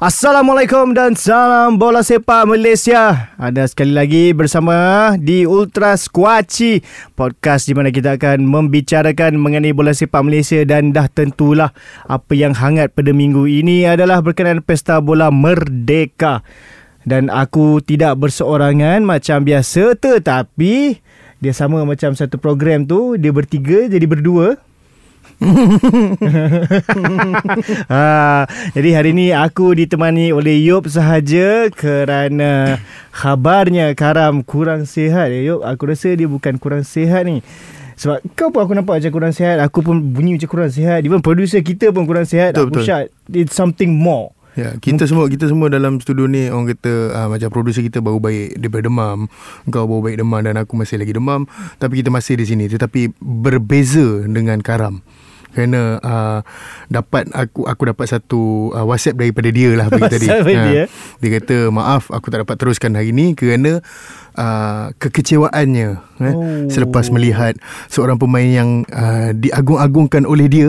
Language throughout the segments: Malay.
Assalamualaikum dan salam bola sepak Malaysia. Ada sekali lagi bersama di Ultra Squatchy podcast di mana kita akan membicarakan mengenai bola sepak Malaysia dan dah tentulah apa yang hangat pada minggu ini adalah berkenaan Pesta Bola Merdeka. Dan aku tidak berseorangan macam biasa tetapi dia sama macam satu program tu dia bertiga jadi berdua ha, jadi hari ini aku ditemani oleh Yop sahaja kerana khabarnya Karam kurang sihat. Eh, Yop, aku rasa dia bukan kurang sihat ni. Sebab kau pun aku nampak macam kurang sihat. Aku pun bunyi macam kurang sihat. Even producer kita pun kurang sihat. Betul, aku betul. Syad, it's something more. Ya, kita semua kita semua dalam studio ni orang kata uh, macam producer kita baru baik daripada demam. Kau baru baik demam dan aku masih lagi demam. Tapi kita masih di sini tetapi berbeza dengan Karam. Kerana uh, dapat aku aku dapat satu uh, WhatsApp daripada dia lah pagi tadi. WhatsApp daripada dia? Dia kata maaf aku tak dapat teruskan hari ni kerana uh, kekecewaannya eh, Oh. selepas melihat seorang pemain yang uh, diagung-agungkan oleh dia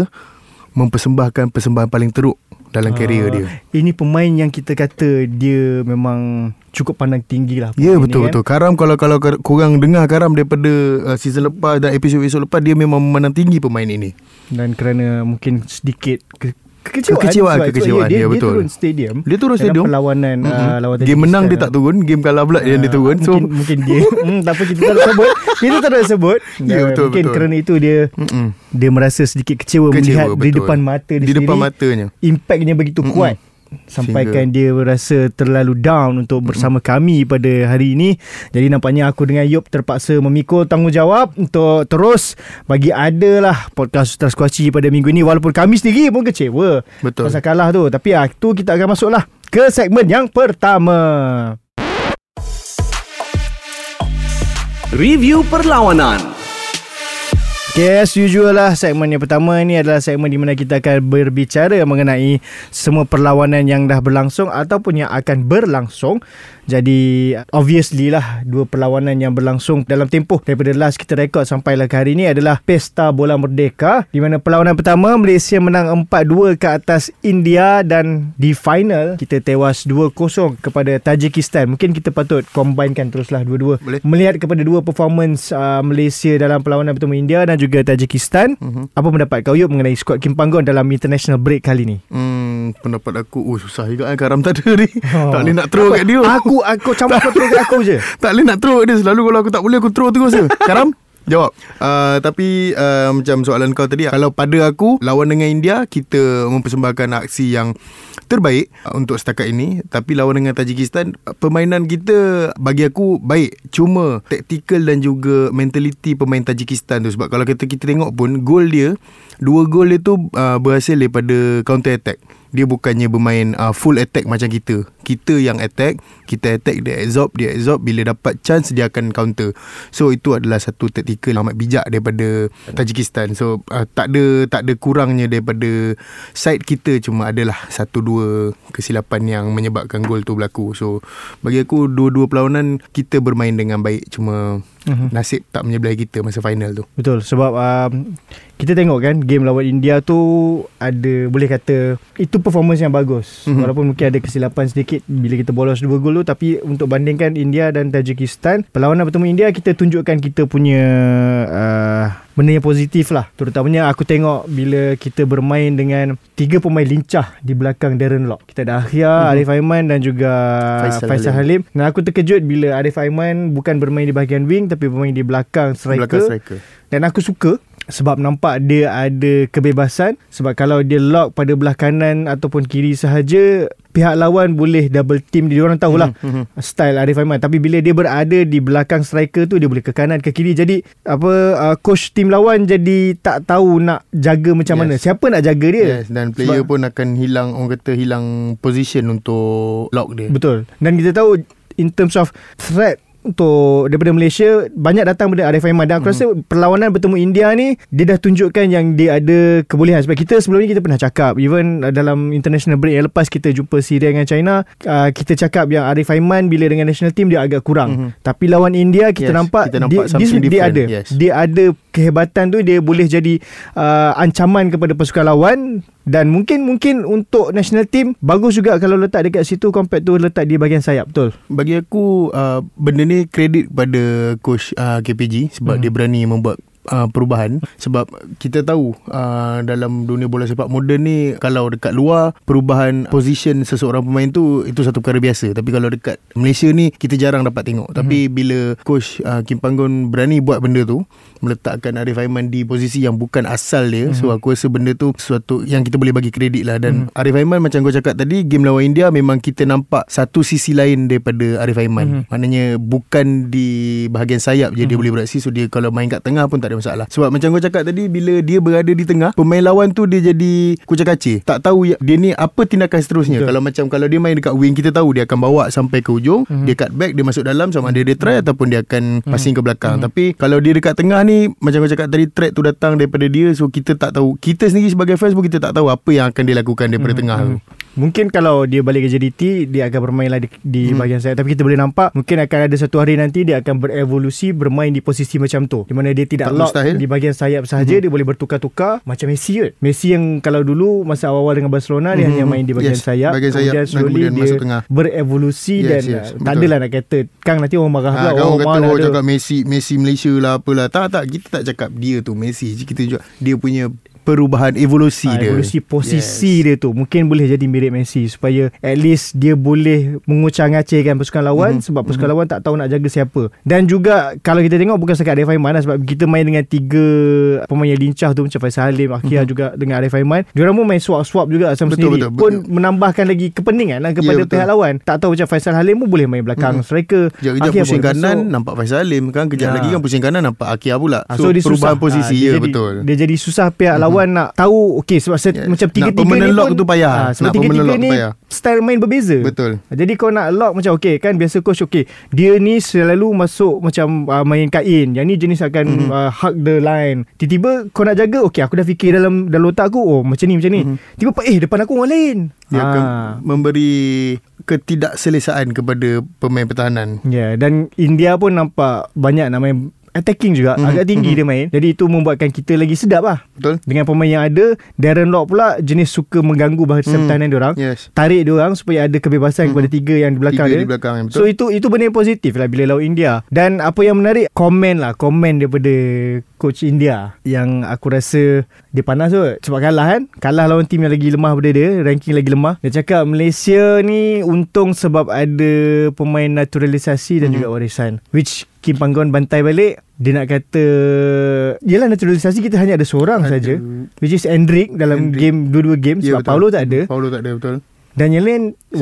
mempersembahkan persembahan paling teruk dalam Ah, dia. Ini pemain yang kita kata dia memang cukup pandang tinggi lah. Ya betul ni, betul. Karam kalau kalau korang dengar Karam daripada uh, season lepas dan episod-episod lepas dia memang memandang tinggi pemain ini. Dan kerana mungkin sedikit ke- kekecewaan. Kekecewaan, sebab- kekecewaan, sebab dia, ya, dia betul. turun stadium. Dia turun stadium. perlawanan Mm-mm. uh, lawan Game menang dia tak turun, game kalah pula yang dia Ah, turun. So mungkin, mungkin dia hmm, tak apa kita tak nak sebut kita tak nak sebut Ya, Dan betul, mungkin betul. kerana itu dia mm-mm. dia merasa sedikit kecewa, Kecewa, melihat di betul. depan mata dia di depan sendiri, matanya. impactnya begitu Mm-mm. kuat sampaikan dia rasa terlalu down untuk bersama kami pada hari ini. Jadi nampaknya aku dengan Yop terpaksa memikul tanggungjawab untuk terus bagi adalah podcast Ultra Squatchy pada minggu ini walaupun kami sendiri pun kecewa Betul. pasal kalah tu. Tapi ah tu kita akan masuklah ke segmen yang pertama. Review perlawanan. Okay, as usual lah segmen yang pertama ni adalah segmen di mana kita akan berbicara mengenai semua perlawanan yang dah berlangsung ataupun yang akan berlangsung. Jadi obviously lah dua perlawanan yang berlangsung dalam tempoh daripada last kita rekod sampai lah ke hari ni adalah Pesta Bola Merdeka di mana perlawanan pertama Malaysia menang 4-2 ke atas India dan di final kita tewas 2-0 kepada Tajikistan. Mungkin kita patut combinekan teruslah dua-dua. Boleh. Melihat kepada dua performance uh, Malaysia dalam perlawanan bertemu India dan juga Tajikistan. Mhm. Apa pendapat kau Yop mengenai skuad Kim Panggon dalam international break kali ni? Hmm, pendapat aku oh, susah juga kan Karam tak ada ni. Oh. Tak boleh nak throw kat dia. Aku aku campur kau terus kat aku je. tak boleh nak throw kat dia Selalu kalau aku tak boleh Aku throw terus je Karam Jawab uh, Tapi uh, Macam soalan kau tadi Kalau pada aku Lawan dengan India Kita mempersembahkan aksi yang Terbaik uh, Untuk setakat ini Tapi lawan dengan Tajikistan uh, Permainan kita Bagi aku Baik Cuma Tactical dan juga Mentality pemain Tajikistan tu Sebab kalau kita, kita tengok pun Gol dia Dua gol dia tu uh, Berhasil daripada Counter attack dia bukannya bermain uh, full attack macam kita. Kita yang attack, kita attack dia absorb, dia absorb bila dapat chance dia akan counter. So itu adalah satu taktikal amat bijak daripada Tajikistan. So uh, tak ada tak ada kurangnya daripada side kita cuma adalah satu dua kesilapan yang menyebabkan gol tu berlaku. So bagi aku dua-dua perlawanan kita bermain dengan baik cuma Mhm. nasib tak menyebelahi kita masa final tu. Betul sebab um, kita tengok kan game lawan India tu ada boleh kata itu performance yang bagus. Mhm. Walaupun mungkin ada kesilapan sedikit bila kita bolos dua gol tu tapi untuk bandingkan India dan Tajikistan, perlawanan bertemu India kita tunjukkan kita punya uh, benda yang positif lah. Terutamanya aku tengok bila kita bermain dengan tiga pemain lincah di belakang Darren Lock. Kita ada Ahya, Mhm. Arif Aiman dan juga Faisal Faisal, Halim. Dan aku terkejut bila Arif Aiman bukan bermain di bahagian wing tapi bermain di belakang striker. Belakang striker. Dan aku suka sebab nampak dia ada kebebasan. Sebab kalau dia lock pada belah kanan ataupun kiri sahaja pihak lawan boleh double team dia. Orang tahulah Mhm, mhm. style Arif Aiman. Tapi bila dia berada di belakang striker tu dia boleh ke kanan ke kiri. Jadi apa uh, coach tim lawan jadi tak tahu nak jaga macam Yes. mana siapa nak jaga dia? Yes, dan player Sebab- pun akan hilang orang kata hilang position untuk lock dia. betul. Dan kita tahu in terms of threat untuk daripada Malaysia banyak datang daripada Arif Aiman dan aku rasa perlawanan bertemu India ni dia dah tunjukkan yang dia ada kebolehan. Sebab kita sebelum ni kita pernah cakap even dalam international break yang lepas kita jumpa Syria dengan China uh, kita cakap yang Arif Aiman bila dengan national team dia agak kurang. Mhm. tapi lawan India kita Yes, nampak, kita nampak dia, dia, dia ada. Yes. dia ada kehebatan tu dia boleh jadi uh, ancaman kepada pasukan lawan dan mungkin mungkin untuk national team bagus juga kalau letak dekat situ compared tu letak di bahagian sayap betul? Bagi aku uh, benda ni kredit pada coach uh, KPG sebab Mhm. dia berani membuat uh, perubahan. Sebab kita tahu uh, dalam dunia bola sepak moden ni kalau dekat luar perubahan position seseorang pemain tu itu satu perkara biasa. Tapi kalau dekat Malaysia ni kita jarang dapat tengok. Tapi bila coach uh, Kim Panggon berani buat benda tu meletakkan Arif Aiman di posisi yang bukan asal dia. So aku rasa benda tu sesuatu yang kita boleh bagi kredit lah. Dan Arif Aiman macam kau cakap tadi game lawan India memang kita nampak satu sisi lain daripada Arif Aiman. Maknanya bukan di bahagian sayap je dia boleh beraksi. So dia kalau main kat tengah pun tak ada masalah. Sebab macam kau cakap tadi bila dia berada di tengah pemain lawan tu dia jadi kucak kacir tak tahu ya- dia ni apa tindakan seterusnya. Betul. kalau macam kalau dia main dekat wing kita tahu dia akan bawa sampai ke hujung dia cut back dia masuk dalam sama ada dia try ataupun dia akan passing ke belakang. Tapi kalau dia dekat tengah ni macam kau cakap tadi threat tu datang daripada dia so kita tak tahu. Kita sendiri sebagai fans pun kita tak tahu apa yang akan dia lakukan daripada tengah tu Mungkin kalau dia balik ke JDT Dia akan bermain lah di, di Hmm. bahagian sayap Tapi kita boleh nampak Mungkin akan ada satu hari nanti Dia akan berevolusi Bermain di posisi macam tu Di mana dia tidak Tak lock mustahil. Di bahagian sayap sahaja Dia boleh bertukar-tukar Macam Messi kot Messi yang kalau dulu Masa awal-awal dengan Barcelona Dia hanya main di bahagian Yes, sayap bahagian sayap Kemudian dan slowly kemudian dia masuk tengah. Berevolusi Yes, Dan yes, uh, tak adalah nak kata Kang nanti orang marah pula Ha, kau Oh kata orang ada cakap Messi Messi Malaysia lah apalah. Tak tak kita tak cakap dia tu Messi. Kita juga dia punya perubahan evolusi Ah, dia. evolusi posisi yes. dia tu mungkin boleh jadi mirip Messi supaya at least dia boleh mengucang-ngacirkan pasukan lawan Mhm. mm-hmm. sebab pasukan mm-hmm. lawan tak tahu nak jaga siapa dan juga kalau kita tengok bukan sekat Arif Aiman lah, sebab kita main dengan tiga pemain yang lincah tu macam Faisal Halim Akhir Mhm. juga dengan Arif Aiman diorang pun main swap-swap juga sama Betul, sendiri betul, pun betul. menambahkan lagi kepeningan lah kepada Ya, betul. pihak lawan tak tahu macam Faisal Halim pun boleh main belakang Mhm. striker Kejap-kejap pusing kanan masuk. nampak Faisal Halim kan kejap Ya. lagi kan pusing kanan nampak Akia pula. Ah, So, dia perubahan susah. posisi Ah, dia ya jadi, betul. Dia jadi susah pihak Mhm. lawan nak tahu okey sebab set, Yes. macam tiga-tiga ni lock pun tu payah. Ah, sebab Nak tiga-tiga ni payah. style main berbeza. Betul. Jadi kau nak lock macam okey kan biasa coach okey dia ni selalu masuk macam uh, main kain. Yang ni jenis akan Mhm. mm-hmm. uh, hug the line. Tiba-tiba kau nak jaga okey aku dah fikir dalam dalam otak aku oh macam ni macam ni. Mhm. Tiba eh depan aku orang lain. Dia akan Ah. memberi ketidakselesaan kepada pemain pertahanan. Ya yeah, dan India pun nampak banyak nak main attacking juga Mhm, agak tinggi mhm. dia main. Jadi itu membuatkan kita lagi sedap lah. Betul? Dengan pemain yang ada Darren Lock pula jenis suka mengganggu bahasa Hmm. pertahanan dia orang. Yes. Tarik dia orang supaya ada kebebasan Mhm. kepada tiga yang di belakang Tiga dia. di belakang betul. So itu itu benda yang positif lah bila lawan India. Dan apa yang menarik komen lah komen daripada coach India yang aku rasa dia panas tu sebab kalah kan. Kalah lawan tim yang lagi lemah daripada dia, ranking lagi lemah. Dia cakap Malaysia ni untung sebab ada pemain naturalisasi dan Mhm. juga warisan. Which Kim Panggon bantai balik dia nak kata Yelah naturalisasi kita hanya ada seorang saja Which is Endrick dalam Endrick. game dua-dua game Ya, sebab betul. Paulo tak ada Paulo tak ada betul. dan yang lain warisan,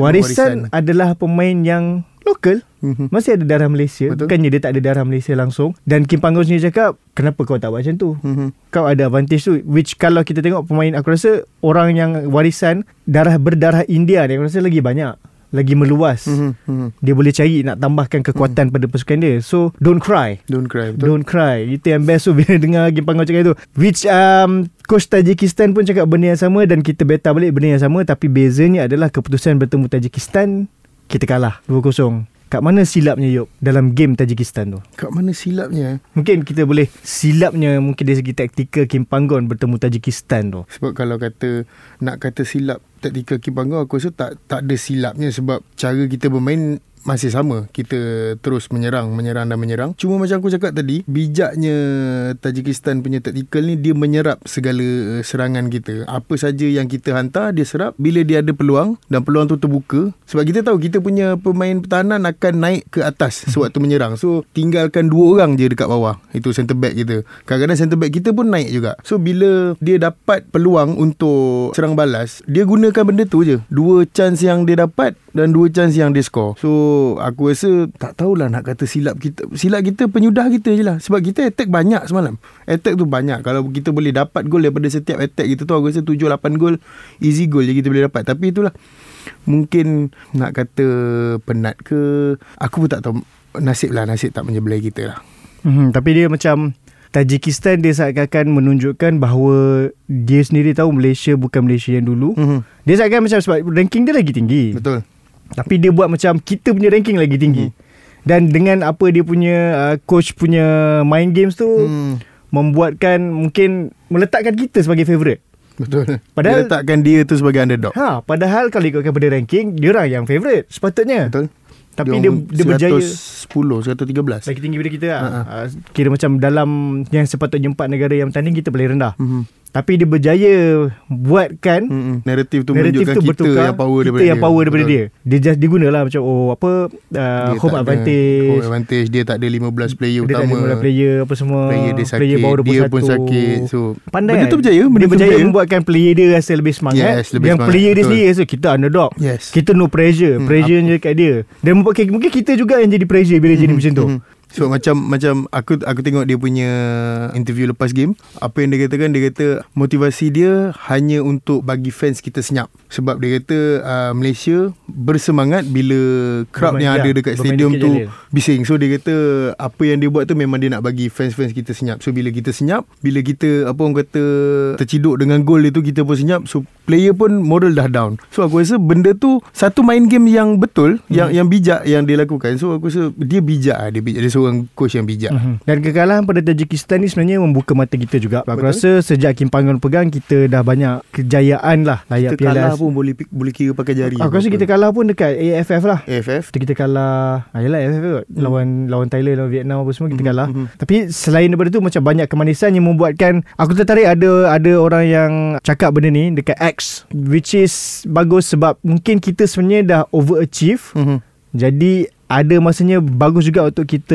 warisan. adalah pemain yang lokal. Mhm. masih ada darah Malaysia. Betul. Bukannya dia tak ada darah Malaysia langsung. Dan Kim Panggon sendiri cakap Kenapa kau tak buat macam tu? Mhm. Kau ada advantage tu. Which kalau kita tengok pemain Aku rasa orang yang warisan Darah berdarah India ni Aku rasa lagi banyak. Lagi meluas. Mhm. Mhm. Dia boleh cari nak tambahkan kekuatan pada pasukan dia. So don't cry. Don't cry betul. Don't cry. Itu yang best tu. Bila dengar Kim Panggon cakap itu. Which um, Coach Tajikistan pun cakap benda yang sama. Dan kita beta balik benda yang sama. Tapi bezanya adalah Keputusan bertemu Tajikistan Kita kalah 2-0 Kat mana silapnya Yop Dalam game Tajikistan tu Kat mana silapnya? eh? Mungkin kita boleh Silapnya Mungkin dari segi taktikal Kim Panggon bertemu Tajikistan tu Sebab kalau kata nak kata silap taktikal Kim Panggon aku rasa tak tak ada silapnya sebab cara kita bermain masih sama. Kita terus menyerang, menyerang dan menyerang. Cuma macam aku cakap tadi, bijaknya Tajikistan punya taktikal ni dia menyerap segala uh, serangan kita. Apa saja yang kita hantar dia serap bila dia ada peluang dan peluang tu terbuka. Sebab kita tahu kita punya pemain pertahanan akan naik ke atas sewaktu menyerang. So tinggalkan dua orang je dekat bawah. Itu centre back kita. Kadang-kadang centre back kita pun naik juga. So bila dia dapat peluang untuk serang balas, dia gunakan benda tu je. Dua chance yang dia dapat dan dua chance yang dia score. So aku rasa tak tahulah nak kata silap kita. Silap kita penyudah kita je lah. Sebab kita attack banyak semalam. Attack tu banyak. Kalau kita boleh dapat gol daripada setiap attack kita tu aku rasa 7-8 gol easy goal je kita boleh dapat. Tapi itulah mungkin nak kata penat ke aku pun tak tahu nasib lah nasib tak menyebelai kita lah. Hmm, tapi dia macam Tajikistan dia seakan-akan menunjukkan bahawa dia sendiri tahu Malaysia bukan Malaysia yang dulu. Mhm. Dia seakan macam sebab ranking dia lagi tinggi. Betul. Tapi dia buat macam kita punya ranking lagi tinggi. Mhm. Dan dengan apa dia punya uh, coach punya main games tu Hmm. membuatkan mungkin meletakkan kita sebagai favourite. Betul. Padahal- dia letakkan dia tu sebagai underdog. Ha, padahal kalau ikutkan pada ranking, dia orang yang favourite sepatutnya. Betul. Tapi dia dia berjaya 110, 113. lagi tinggi daripada kita lah. Ha, ha. Uh, kira macam dalam yang sepatutnya empat negara yang bertanding kita paling rendah. Mhm. Tapi dia berjaya buatkan Mm-mm. Naratif tu naratif menunjukkan tu kita bertukar yang power kita daripada yang dia. power daripada Betul. dia. Dia just digunalah macam oh apa uh, Dia home tak ada advantage. Home advantage Dia tak ada 15 player dia tak utama ada mula player apa semua. Player dia sakit player bawah 21. Dia pun sakit So Pandai Benda kan? tu berjaya Benda dia tu berjaya berjaya membuatkan player dia rasa lebih semangat. Yes, lebih yang semangat, player dia betul. sendiri rasa kita underdog. Yes Kita no pressure. Hmm, Pressure je kat dia. Dan mungkin kita juga yang jadi pressure bila jadi macam tu. Mhm. So macam macam aku aku tengok dia punya interview lepas game apa yang dia katakan dia kata motivasi dia hanya untuk bagi fans kita senyap. Sebab dia kata uh, Malaysia bersemangat bila crowd Bermain, yang ya, ada dekat stadium tu Jalil. bising. So dia kata apa yang dia buat tu memang dia nak bagi fans-fans kita senyap. So bila kita senyap bila kita apa orang kata terciduk dengan gol itu kita pun senyap. So player pun moral dah down so aku rasa benda tu satu main game yang betul Hmm. yang yang bijak yang dia lakukan so aku rasa dia bijak lah. dia bijak dia seorang coach yang bijak Mhm. Dan kekalahan pada Tajikistan ni sebenarnya membuka mata kita juga. Aku Betul. rasa sejak Kim Panggon pegang kita dah banyak kejayaan lah layak kita kalah pun boleh boleh kira pakai jari Aku rasa kita kalah pun dekat AFF lah. AFF Kita, kita kalah ah, Yelah AFF kot Hmm. Lawan lawan Thailand Lawan Vietnam apa semua Kita Mhm, kalah mhm. Tapi selain daripada tu Macam banyak kemanisan Yang membuatkan Aku tertarik ada Ada orang yang Cakap benda ni Dekat X Which is Bagus sebab Mungkin kita sebenarnya Dah overachieve Mhm. Jadi ada masanya bagus juga untuk kita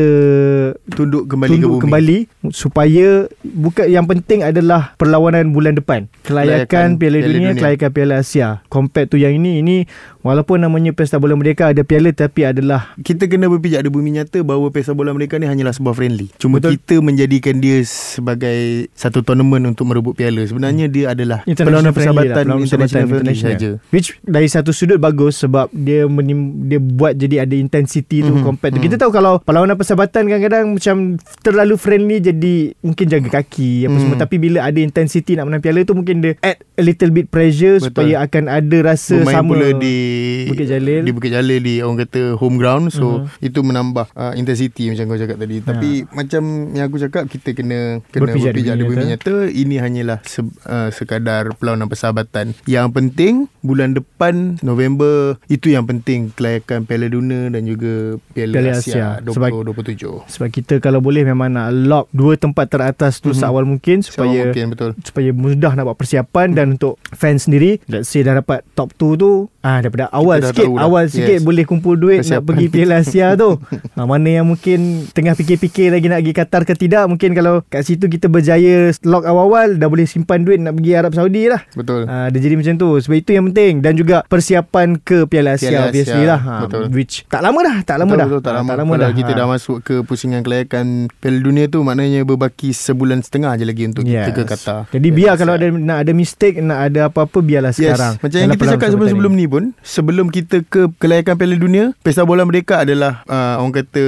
tunduk kembali tunduk ke bumi kembali supaya bukan yang penting adalah perlawanan bulan depan kelayakan Kelayakan Piala, Piala Dunia, Dunia. kelayakan Piala Asia compared tu yang ini ini walaupun namanya Pesta Bola Merdeka ada piala tapi adalah kita kena berpijak di bumi nyata bahawa pesta bola mereka ni hanyalah sebuah friendly. Cuma Betul. Kita menjadikan dia sebagai satu tournament untuk merebut piala. Sebenarnya dia adalah perlawanan persahabatan lah, international friendly saja. Which dari satu sudut bagus sebab dia menim, dia buat jadi ada intensity tu Mhm, compared tu. mhm. Kita tahu kalau perlawanan persahabatan kadang-kadang macam terlalu friendly jadi mungkin jaga kaki apa Mhm. semua tapi bila ada intensity nak menang piala tu mungkin dia add a little bit pressure Betul. supaya akan ada rasa Bermain sama pula di Bukit Jalil. Di Bukit Jalil di orang kata home ground. So Mhm. uh-huh. itu menambah uh, intensity macam kau cakap tadi. Tapi macam yang aku cakap kita kena kena Berpijak berpijak, di di bumi nyata. Ini hanyalah se, uh, sekadar perlawanan persahabatan. Yang penting bulan depan November itu yang penting kelayakan Piala Dunia dan juga Piala, Piala Asia, Asia. Sebab- 2027. sebab kita kalau boleh memang nak lock dua tempat teratas tu Mhm. seawal mungkin Supaya supaya mungkin betul. supaya mudah nak buat persiapan dan untuk fans sendiri let's say dah dapat top 2 tu ah daripada awal dah sikit dah. awal sikit Yes. boleh kumpul duit nak Persiapan. pergi Piala Asia tu ha, mana yang mungkin tengah fikir-fikir lagi nak pergi Qatar ke tidak mungkin kalau kat situ kita berjaya lock awal-awal dah boleh simpan duit nak pergi Arab Saudi lah Betul. Ah, dia jadi macam tu Sebab itu yang penting Dan juga persiapan ke Piala Asia, Piala Asia, Obviously lah ha, betul. Which tak lama dah Tak lama betul, dah Betul, tak Ah, lama. tak lama Kalau dah kita Ah. dah masuk ke pusingan kelayakan Piala Dunia tu maknanya berbaki sebulan setengah je lagi untuk yes. kita ke Qatar. Jadi Piala biar Asia. kalau ada nak ada mistake nak ada apa-apa biarlah Yes, sekarang. macam yang kita cakap sebelum-sebelum ni pun Sebelum kita ke kelayakan Piala Dunia Pesta Bola Merdeka adalah uh, Orang kata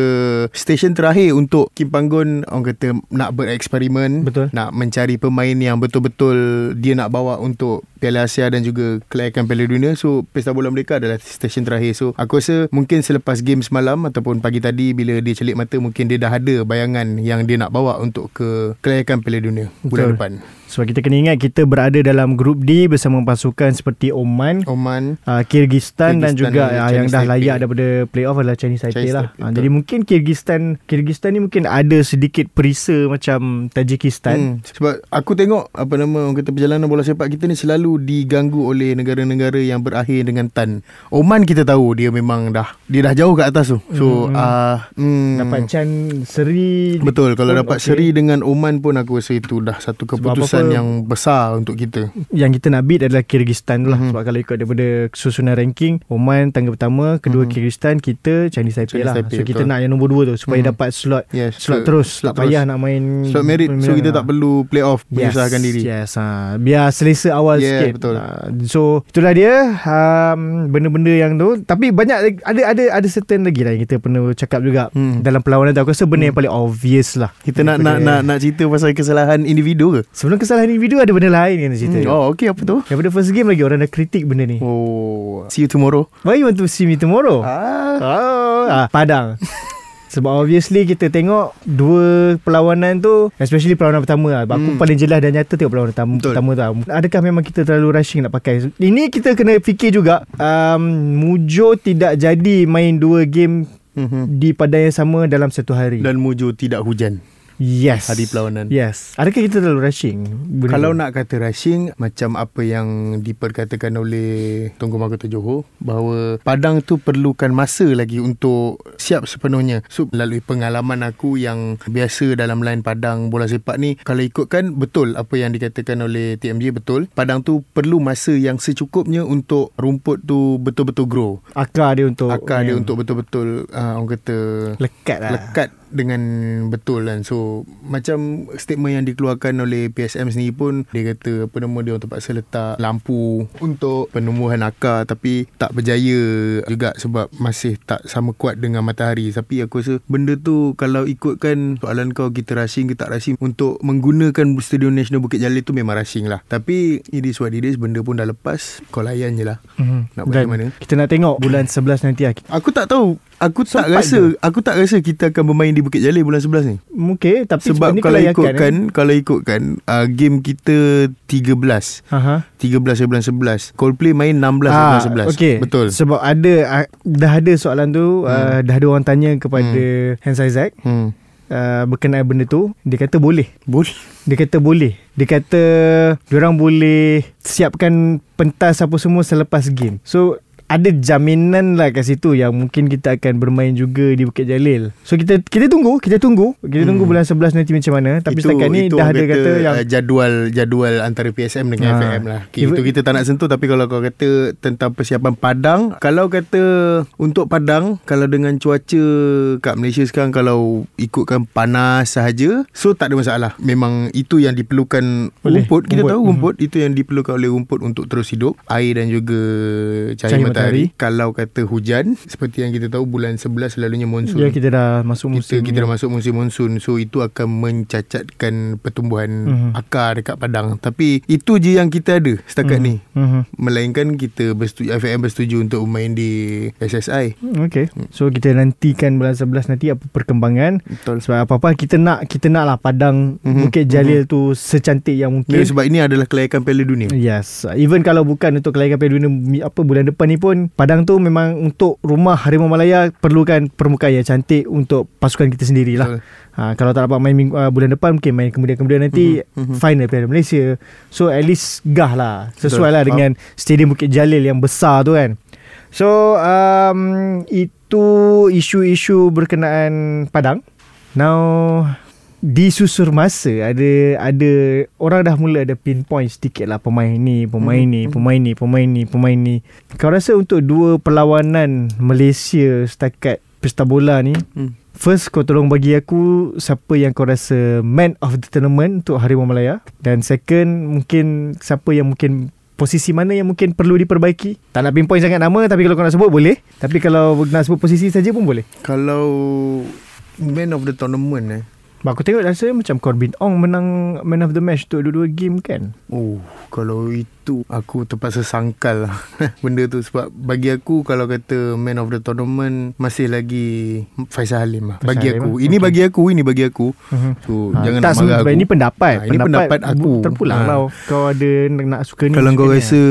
Stesen terakhir untuk Kim Panggon Orang kata Nak bereksperimen Betul. Nak mencari pemain yang betul-betul Dia nak bawa untuk Piala Asia dan juga kelayakan Piala Dunia So Pesta Bola Merdeka adalah stesen terakhir So aku rasa mungkin selepas game semalam Ataupun pagi tadi Bila dia celik mata Mungkin dia dah ada bayangan Yang dia nak bawa untuk ke kelayakan Piala Dunia Betul. Bulan depan Sebab kita kena ingat kita berada dalam grup D bersama pasukan seperti Oman, Oman uh, Kyrgyzstan dan Kyrgyzstan juga dan uh, yang dah Taipei. layak daripada playoff adalah Chinese Taipei Chinese lah. Taipei, Uh, betul. jadi mungkin Kyrgyzstan Kyrgyzstan ni mungkin ada sedikit perisa macam Tajikistan. Hmm, sebab aku tengok apa nama orang kata perjalanan bola sepak kita ni selalu diganggu oleh negara-negara yang berakhir dengan tan. Oman kita tahu dia memang dah dia dah jauh kat atas tu. So Hmm. ah hmm, Dapat Chan Seri betul kalau pun dapat okey. seri dengan Oman pun aku rasa itu dah satu keputusan yang besar untuk kita. yang kita nak beat adalah Kyrgyzstan tu lah Mhm. sebab kalau ikut daripada susunan ranking Oman tangga pertama kedua Mhm. Kyrgyzstan kita Chinese Taipei Chinese lah Taipei, so kita betul. nak yang nombor dua tu supaya Mhm. dapat slot Yes. slot ke- terus slot tak payah nak main Slot merit so kita tak perlu play off menyusahkan yes, diri. yes ha. biar selesa awal Yes, Yeah, sikit. betul. Uh, so itulah dia um, benda-benda yang tu tapi banyak ada ada ada certain lagi lah yang kita perlu cakap juga Hmm. dalam perlawanan tu aku rasa benda yang paling obvious lah. Kita nak nak nak nak cerita pasal kesalahan individu ke? Sebelum kesalahan individu ada benda lain yang nak cerita. Hmm. Oh, okey apa tu? Daripada first game lagi orang dah kritik benda ni. Oh, see you tomorrow. Why you want to see me tomorrow? Ah. Oh, ah, Padang. Sebab obviously kita tengok dua perlawanan tu especially perlawanan pertama lah. Aku Hmm. paling jelas dan nyata tengok perlawanan pertama, Betul. pertama tu. lah. Adakah memang kita terlalu rushing nak pakai? Ini kita kena fikir juga um, Mujo tidak jadi main dua game Mhm. di padang yang sama dalam satu hari. Dan Mujo tidak hujan yes. hari perlawanan. Yes. Adakah kita terlalu rushing? Benda Kalau tu? nak kata rushing Macam apa yang diperkatakan oleh Tunku Mahkota Johor Bahawa Padang tu perlukan masa lagi untuk siap sepenuhnya So melalui pengalaman aku yang biasa dalam line Padang bola sepak ni Kalau ikutkan betul apa yang dikatakan oleh TMJ betul Padang tu perlu masa yang secukupnya untuk rumput tu betul-betul grow akar dia untuk Akar dia yang untuk betul-betul uh, orang kata lekat lah. lekat dengan betul kan. So macam statement yang dikeluarkan oleh PSM sendiri pun dia kata apa nama dia orang terpaksa letak lampu untuk penumbuhan akar tapi tak berjaya juga sebab masih tak sama kuat dengan matahari. Tapi aku rasa benda tu kalau ikutkan soalan kau kita rushing ke tak rushing untuk menggunakan Stadium Nasional Bukit Jalil tu memang rushing lah. Tapi it is what it is benda pun dah lepas kau layan je lah. Mhm. Nak buat Dan mana? Kita nak tengok bulan 11 nanti lah. Aku tak tahu Aku tak Sempat rasa Aku tak rasa kita akan bermain di Bukit Jalil bulan 11 ni Mungkin tapi Sebab ni kalau kelayakan, ikutkan eh. Kalau ikutkan uh, Game kita 13 Aha. 13 bulan 11 Coldplay main 16 Ah, bulan 11 okay. Betul Sebab ada ah, dah ada soalan tu, hmm. uh, dah ada orang tanya kepada hmm. Hans Isaac hmm. uh, berkenaan benda tu, dia kata boleh. Boleh Dia kata boleh. Dia kata diorang boleh siapkan pentas apa semua selepas game. So ada jaminan lah kat situ yang mungkin kita akan bermain juga di Bukit Jalil. So kita kita tunggu, kita tunggu. Kita tunggu Hmm. bulan 11 nanti macam mana. Tapi setakat ni dah orang ada kata yang uh, jadual jadual antara PSM dengan Ah. FAM lah. Okay, Even- itu kita tak nak sentuh tapi kalau kau kata tentang persiapan Padang, kalau kata untuk Padang kalau dengan cuaca kat Malaysia sekarang kalau ikutkan panas sahaja, so tak ada masalah. Memang itu yang diperlukan rumput. Kita rumput. tahu rumput itu yang diperlukan oleh rumput untuk terus hidup, air dan juga cahaya, Cahaya matahari. Matahari. Kalau kata hujan, seperti yang kita tahu bulan 11 selalunya monsun. Ya kita dah masuk musim kita, kita dah masuk musim monsun. So itu akan mencacatkan pertumbuhan Mhm. mm-hmm. akar dekat padang. Tapi itu je yang kita ada setakat Mhm. ni. Mhm. melainkan kita bersetuju FAM bersetuju untuk bermain di SSI Hmm, Okay. So kita nantikan bulan 11 nanti Apa perkembangan. Betul. Sebab apa-apa Kita nak Kita nak lah Padang Mhm, Bukit Jalil tu Secantik yang mungkin. okay. sebab ini adalah kelayakan Piala Dunia. Yes. Even kalau bukan Untuk kelayakan Piala Dunia Apa bulan depan ni pun Padang tu memang Untuk rumah Harimau Malaya Perlukan permukaan yang cantik Untuk pasukan kita sendirilah. Ha, Kalau tak dapat main minggu, uh, bulan depan Mungkin main kemudian-kemudian nanti Mhm, mhm. Final Piala Malaysia. So at least Gah lah. Sesuai Betul, lah dengan Stadium Bukit Jalil Yang besar tu kan. So um, Itu Isu-isu berkenaan Padang. Now di susur masa ada ada orang dah mula ada pinpoint sedikit lah pemain ni, pemain Hmm, ni, hmm. pemain ni, pemain ni, pemain ni. Kau rasa untuk dua perlawanan Malaysia setakat pesta bola ni, hmm. first kau tolong bagi aku siapa yang kau rasa man of the tournament untuk Harimau Malaya dan second mungkin siapa yang mungkin posisi mana yang mungkin perlu diperbaiki. Tak nak pinpoint sangat nama tapi kalau kau nak sebut boleh. Tapi kalau nak sebut posisi saja pun boleh. kalau man of the tournament eh Aku tengok rasa macam Corbin Ong menang man of the match untuk dua-dua game kan. Oh, kalau itu aku terpaksa sangkal lah benda tu sebab bagi aku kalau kata man of the tournament masih lagi Faisal Halim lah. Faisal Bagi Halim aku. lah? Ini Okay. bagi aku, ini bagi aku. Mhm. So, Ha, jangan tak nak marah aku. ini pendapat. Ha, ini pendapat aku. Terpulang Ha. lah kau ada nak suka ni. Kalau kau ni. rasa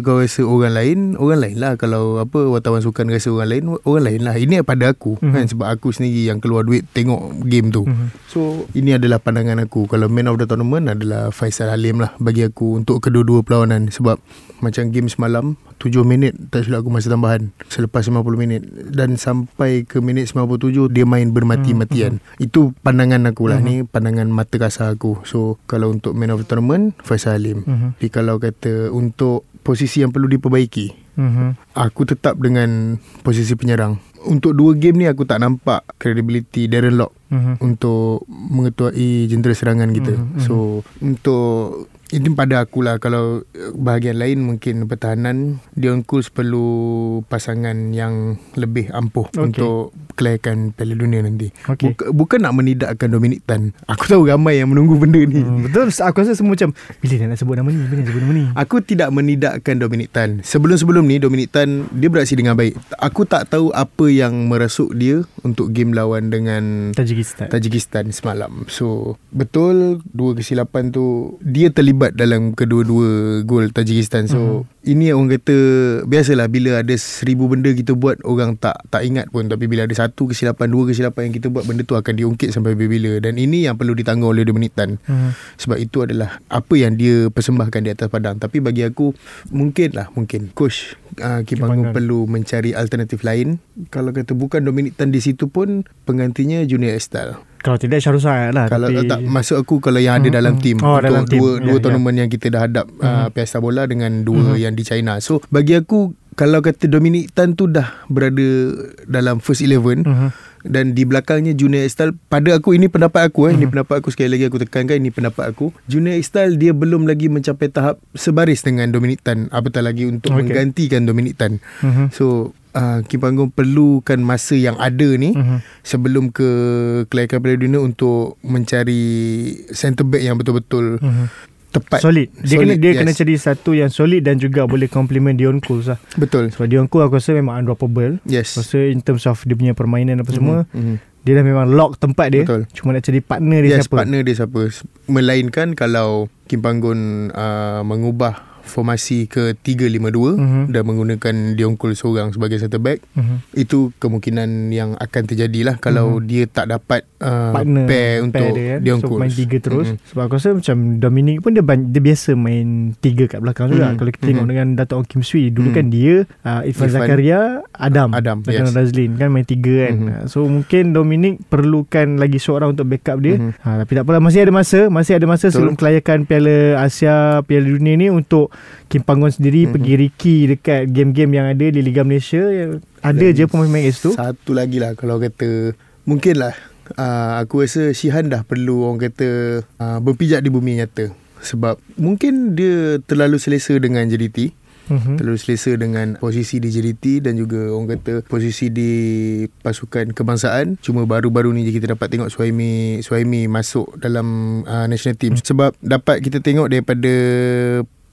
kau rasa orang lain, orang lain lah. Kalau apa wartawan sukan rasa orang lain, orang lain lah. Ini pada aku Mhm. kan sebab aku sendiri yang keluar duit tengok game tu. Mhm. So ini adalah pandangan aku Kalau man of the tournament adalah Faisal Halim lah Bagi aku untuk kedua-dua perlawanan Sebab macam game semalam 7 minit tak silap aku masa tambahan Selepas 50 minit Dan sampai ke minit 97 Dia main bermati-matian Itu pandangan aku lah Ni pandangan mata kasar aku So kalau untuk man of the tournament Faisal Halim Mhm. Tapi kalau kata untuk posisi yang perlu diperbaiki Mhm. Aku tetap dengan posisi penyerang Untuk dua game ni aku tak nampak Credibility Darren Lock Mhm. untuk mengetuai jentera serangan kita. Mhm, mhm. So untuk Ini pada akulah Kalau uh, bahagian lain Mungkin pertahanan Dion Kools perlu Pasangan yang Lebih ampuh Okey. Untuk Kelayakan Piala Dunia nanti. Okey. Buka, Bukan nak menidakkan Dominic Tan. Aku tahu ramai yang menunggu benda ni. Hmm, betul. Aku rasa semua macam bila dia nak sebut nama ni? Bila nak sebut nama ni? Aku tidak menidakkan Dominic Tan. Sebelum-sebelum ni Dominic Tan Dia beraksi dengan baik. Aku tak tahu Apa yang merasuk dia Untuk game lawan dengan Tajikistan. Tajikistan semalam. So Betul Dua kesilapan tu Dia terlibat dalam Kedua-dua Gol Tajikistan So Mhm. uh-huh. Ini orang kata Biasalah Bila ada seribu benda kita buat Orang tak tak ingat pun Tapi bila ada satu kesilapan Dua kesilapan yang kita buat Benda tu akan diungkit Sampai bila-bila Dan ini yang perlu ditanggung oleh Dominic Tan Hmm. sebab itu adalah apa yang dia persembahkan di atas padang. Tapi bagi aku mungkin lah mungkin coach uh, Kim Panggung Panggung. perlu mencari alternatif lain. Kalau kata bukan Dominic Tan di situ pun penggantinya Junior Estal. Kalau tidak Syarul Saad lah Kalau tapi... tak masuk aku kalau yang ada Hmm, dalam hmm. tim Oh, untuk dalam tim. dua dua ya. tournament yang kita dah hadap uh, Hmm. Piala Bola dengan dua Hmm. yang di China. So bagi aku kalau kata Dominic Tan tu dah berada dalam first 11 Mhm. Dan di belakangnya Junior Estal pada aku ini pendapat aku eh ini pendapat aku sekali lagi aku tekankan ini pendapat aku Junior Estal dia belum lagi mencapai tahap sebaris dengan Dominic Tan apatah lagi untuk Okey. menggantikan Dominic Tan Mhm. so uh, Kim Panggung perlukan masa yang ada ni Mhm. sebelum ke kelayakan Piala Dunia untuk mencari centre back yang betul-betul Mhm. Tepat. Solid. Dia Solid, kena dia yes. kena cari satu yang solid Dan juga boleh compliment Dion Kools lah betul. Sebab Dion Kools aku rasa memang undroppable. Yes. Aku rasa in terms of Dia punya permainan apa semua Mhm, mhm. Dia dah memang lock tempat dia. Betul. Cuma nak cari partner dia yes, siapa. partner dia siapa. Melainkan kalau Kim Panggun uh, mengubah formasi ke 3-5-2 Mhm. dan menggunakan Dion seorang sebagai center back Mhm. itu kemungkinan yang akan terjadilah kalau dia tak dapat uh, partner pair untuk dia kan Dion so main tiga terus Mhm. mm-hmm. sebab aku rasa macam Dominic pun dia, dia biasa main tiga kat belakang juga Mhm. kalau kita tengok Mhm. dengan Dato' Ong Kim Sui dulu Mhm. kan dia uh, Irfan Irfan. Zakaria Adam Adam, yes. Razlin kan main tiga kan Mhm. Uh, so mungkin Dominic perlukan lagi seorang untuk backup dia Mhm. ha, tapi tak apalah masih ada masa masih ada masa Betul. sebelum kelayakan Piala Asia Piala Dunia ni untuk Kim Panggon sendiri Mhm. pergi Ricky dekat game-game yang ada di Liga Malaysia. Ada Dan je pemain-pemain kat situ Satu lagi lah kalau kata mungkin lah uh, aku rasa Shihan dah perlu orang kata uh, berpijak di bumi nyata. Sebab mungkin dia terlalu selesa dengan JDT Mhm. terlalu selesa dengan posisi di JDT dan juga orang kata posisi di pasukan kebangsaan. Cuma baru-baru ni je kita dapat tengok Suhaimi Suhaimi masuk dalam uh, national team. Sebab dapat kita tengok daripada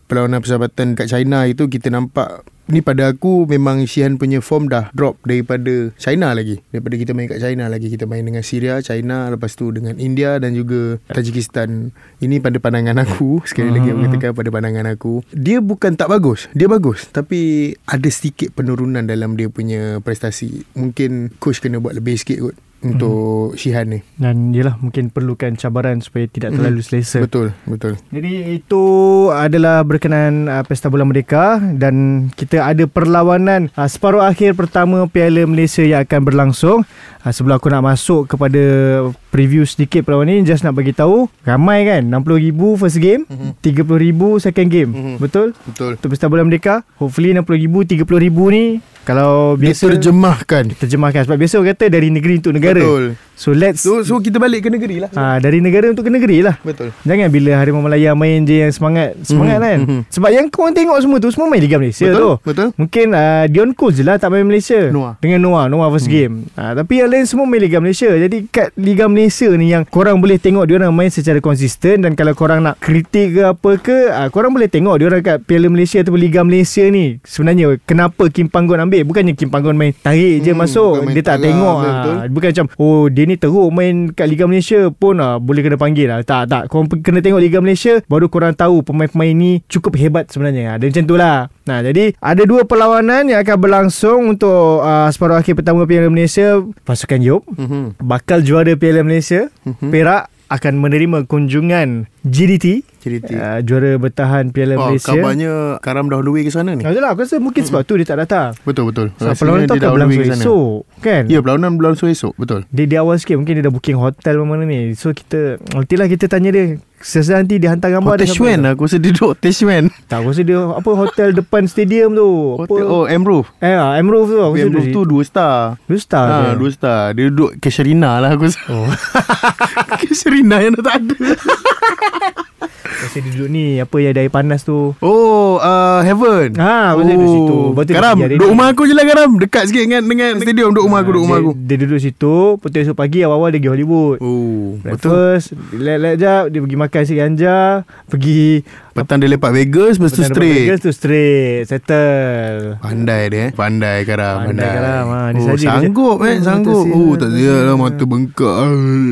perlawanan persahabatan kat China itu kita nampak ni pada aku memang Shihan punya form dah drop daripada China lagi. Daripada kita main kat China lagi. Kita main dengan Syria China lepas tu dengan India dan juga Tajikistan. Ini pada pandangan aku. Sekali lagi aku Mhm. katakan pada pandangan aku dia bukan tak bagus. Dia bagus tapi ada sedikit penurunan dalam dia punya prestasi. Mungkin coach kena buat lebih sikit kot untuk Shihan ni Dan yelah mungkin perlukan cabaran supaya tidak Mhm. terlalu selesa. betul betul Jadi itu adalah berkenaan uh, Pesta Bola Merdeka dan kita ada perlawanan uh, separuh akhir pertama Piala Malaysia yang akan berlangsung. Uh, sebelum aku nak masuk kepada preview sedikit perlawanan ni just nak bagi tahu ramai kan 60,000 first game, Mhm. 30,000 second game. Mhm. Betul? betul Untuk Pesta Bola Merdeka, hopefully 60,000 30,000 ni kalau biasa diterjemahkan terjemahkan sebab biasa orang kata dari negeri untuk negara. betul So let's so, so kita balik ke negeri lah Ah dari negara untuk ke negeri lah. betul Jangan bila Harimau Malaya main je yang semangat Semangat Mhm, kan mhm. Sebab yang kau tengok semua tu Semua main Liga Malaysia betul tu betul Mungkin uh, Dion Cole je lah Tak main Malaysia Noah. Dengan Noah Noah first Hmm. game uh, Tapi yang lain semua main Liga Malaysia Jadi kat Liga Malaysia ni Yang korang boleh tengok Diorang main secara konsisten Dan kalau korang nak kritik ke apa ke uh, Korang boleh tengok Diorang kat Piala Malaysia Ataupun Liga Malaysia ni. Sebenarnya Kenapa Kim Panggon ambil? Bukannya Kim Panggon main Tarik je Hmm, masuk Dia tak tengah, tengok betul, ah. betul. Bukan macam Oh dia ni teruk main Kat Liga Malaysia pun ah, Boleh kena panggil lah. Tak tak. Korang kena tengok Liga Malaysia Baru korang tahu Pemain-pemain ni Cukup hebat sebenarnya. Ada macam tu lah. Nah jadi Ada dua perlawanan Yang akan berlangsung Untuk uh, separuh akhir pertama Piala Malaysia. Pasukan Yop. Mhm. Bakal juara Piala Malaysia Mhm. Perak akan menerima kunjungan GDT JDT uh, Juara bertahan Piala Oh, Malaysia. kabarnya Karam dah way ke sana ni? Ah, Itulah aku rasa mungkin sebab tu dia tak datang. Betul betul. Rasanya perlawanan tu akan berlangsung ke sana. esok Kan? Ya perlawanan berlangsung esok Betul. Dia di awal sikit Mungkin dia dah booking hotel mana ni. So kita Nantilah kita tanya dia Sesudah nanti dia hantar gambar Hotel dia Shuen Aku rasa dia duduk Hotel Shuen Tak aku rasa dia Apa hotel depan stadium tu. Hotel apa, Oh Emroof Eh ah, Emerald tu aku Emroof dia- tu dua star. Dua star Ha, je dua star. Dia duduk Casuarina lah aku rasa. Oh. Casuarina yang dah tak ada Dia duduk ni Apa yang ada air panas tu Oh, uh, Heaven. Ha, pasal duduk situ. Karam, duduk rumah aku je lah Karam. Dekat sikit dengan dengan stadium. Duduk rumah aku, duduk rumah aku. Dia duduk situ tu esok pagi Awal-awal dia pergi Hollywood Oh, betul. Breakfast Relax-relax jap Dia pergi makan si ganja Pergi Petang dia lepak Vegas, lepas tu straight. Vegas tu straight Settle Pandai dia eh. Pandai Karam. Pandai Karam, ha. Dia Oh, sanggup eh, "Oh, sanggup. Oh, siap." tak siap lah mata bengkak.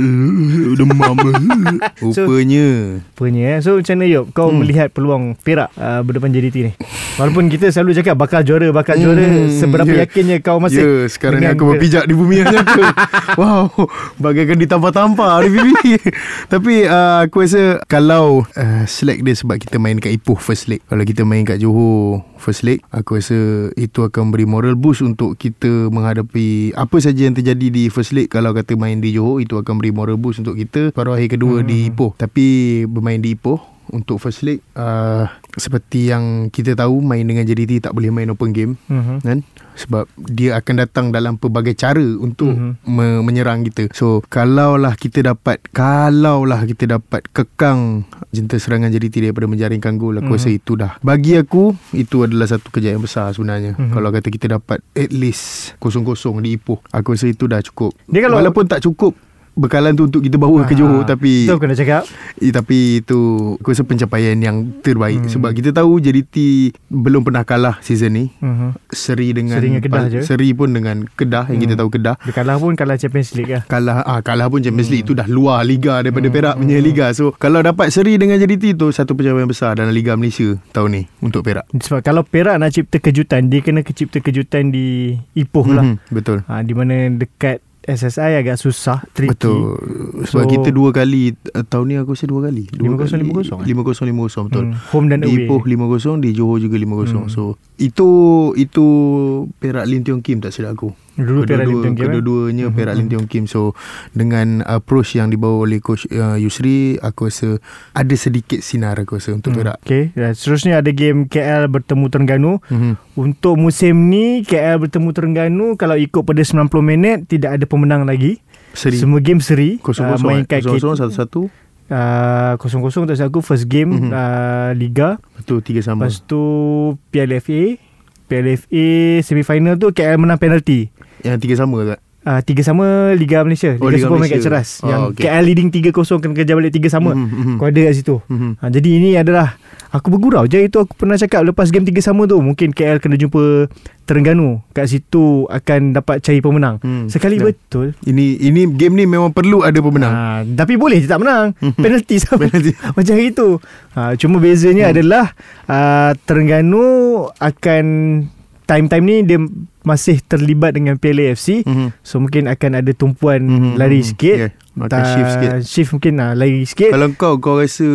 Demam. Rupanya. Rupanya eh. So macam mana Yop Kau hmm. melihat peluang Perak uh, Berdepan JDT ni Walaupun kita selalu cakap Bakal juara Bakal Hmm, juara Seberapa ya. yakinnya kau masih Ya, sekarang ni aku berpijak di bumi yang nyata. wow, bagaikan ditampar-tampar. Tapi uh, aku rasa kalau uh, select dia sebab kita main kat Ipoh first leg. Kalau kita main kat Johor first leg, aku rasa itu akan beri moral boost untuk kita menghadapi apa saja yang terjadi di first leg. Kalau kata main di Johor, itu akan beri moral boost untuk kita paruh akhir kedua hmm. di Ipoh. Tapi bermain di Ipoh untuk first leg uh, seperti yang kita tahu main dengan JDT tak boleh main open game Mhm. kan sebab dia akan datang dalam pelbagai cara untuk Mhm. mm-hmm. me- menyerang kita. So kalaulah kita dapat kalaulah kita dapat kekang jentera serangan JDT daripada menjaringkan gol aku Mhm. rasa itu dah. Bagi aku itu adalah satu kejayaan besar sebenarnya. Mhm. Kalau kata kita dapat at least kosong-kosong di Ipoh, aku rasa itu dah cukup. Dia kalau- Walaupun tak cukup bekalan tu untuk kita bawa ke Johor Ah, tapi Betul kena cakap Eh, tapi itu aku rasa pencapaian yang terbaik Hmm. hmm. sebab kita tahu JDT belum pernah kalah season ni. Mhm. Seri dengan Seri dengan Kedah je. Seri pun dengan Kedah yang kita Hmm. tahu Kedah. Dia kalah pun Kalah Champions League lah Kalah ah kalah pun Champions League itu dah luar liga daripada Hmm. Perak punya liga. So kalau dapat seri dengan JDT tu satu pencapaian besar dalam Liga Malaysia tahun ni untuk Perak. Sebab kalau Perak nak cipta kejutan Dia kena cipta kejutan di Ipoh lah Mhm, betul. ha, Di mana dekat SSI agak susah Tricky Betul Sebab So- kita dua kali uh, Tahun ni aku rasa dua kali 5-0, 5-0, eh? 5-0 5-0 betul Hmm, home dan Di away. Ipoh 5-0 Di Johor juga 5-0 Hmm. So itu itu Perak Lim Tiong Kim tak silap aku. Dulu Kedua, Perak Lim Tiong Kim. Eh? Kedua-duanya eh? Perak Lim mhm. Tiong Kim. So dengan approach yang dibawa oleh coach uh, Yusri aku rasa ada sedikit sinar aku rasa untuk mhm. Perak. Okey. Dan seterusnya ada game KL bertemu Terengganu. Hmm. Untuk musim ni KL bertemu Terengganu kalau ikut pada 90 minit tidak ada pemenang lagi. Seri. Semua game seri. Kosong-kosong, uh, mainkan eh? kosong-kosong, kosong-kosong, satu-satu uh, Kosong-kosong tak silap aku First game Mhm. uh, Liga Betul tiga sama Lepas tu PLFA PLFA semifinal tu KL menang penalty Yang tiga sama tak? Uh, Tiga sama Liga Malaysia Liga, Oh, Liga Super Malaysia. Malaysia. Ceras Oh, Yang okay. KL leading 3-0 Kena kejar balik 3 sama Mhm, mhm. Kau ada kat situ Mhm. ha, Jadi ini adalah Aku bergurau je Itu aku pernah cakap Lepas game 3 sama tu Mungkin KL kena jumpa Terengganu Kat situ Akan dapat cari pemenang Hmm. Sekali Dan betul Ini ini game ni memang perlu ada pemenang. ha, Tapi boleh je tak menang Penalty sama Penalty. Macam itu ha, Cuma bezanya hmm. adalah uh, Terengganu Akan Time-time ni Dia masih terlibat dengan PLAFC Mhm. So mungkin akan ada tumpuan Mhm, lari mhm. sikit Yeah, akan shift sikit. Shift mungkin lah Lari sikit Kalau kau kau rasa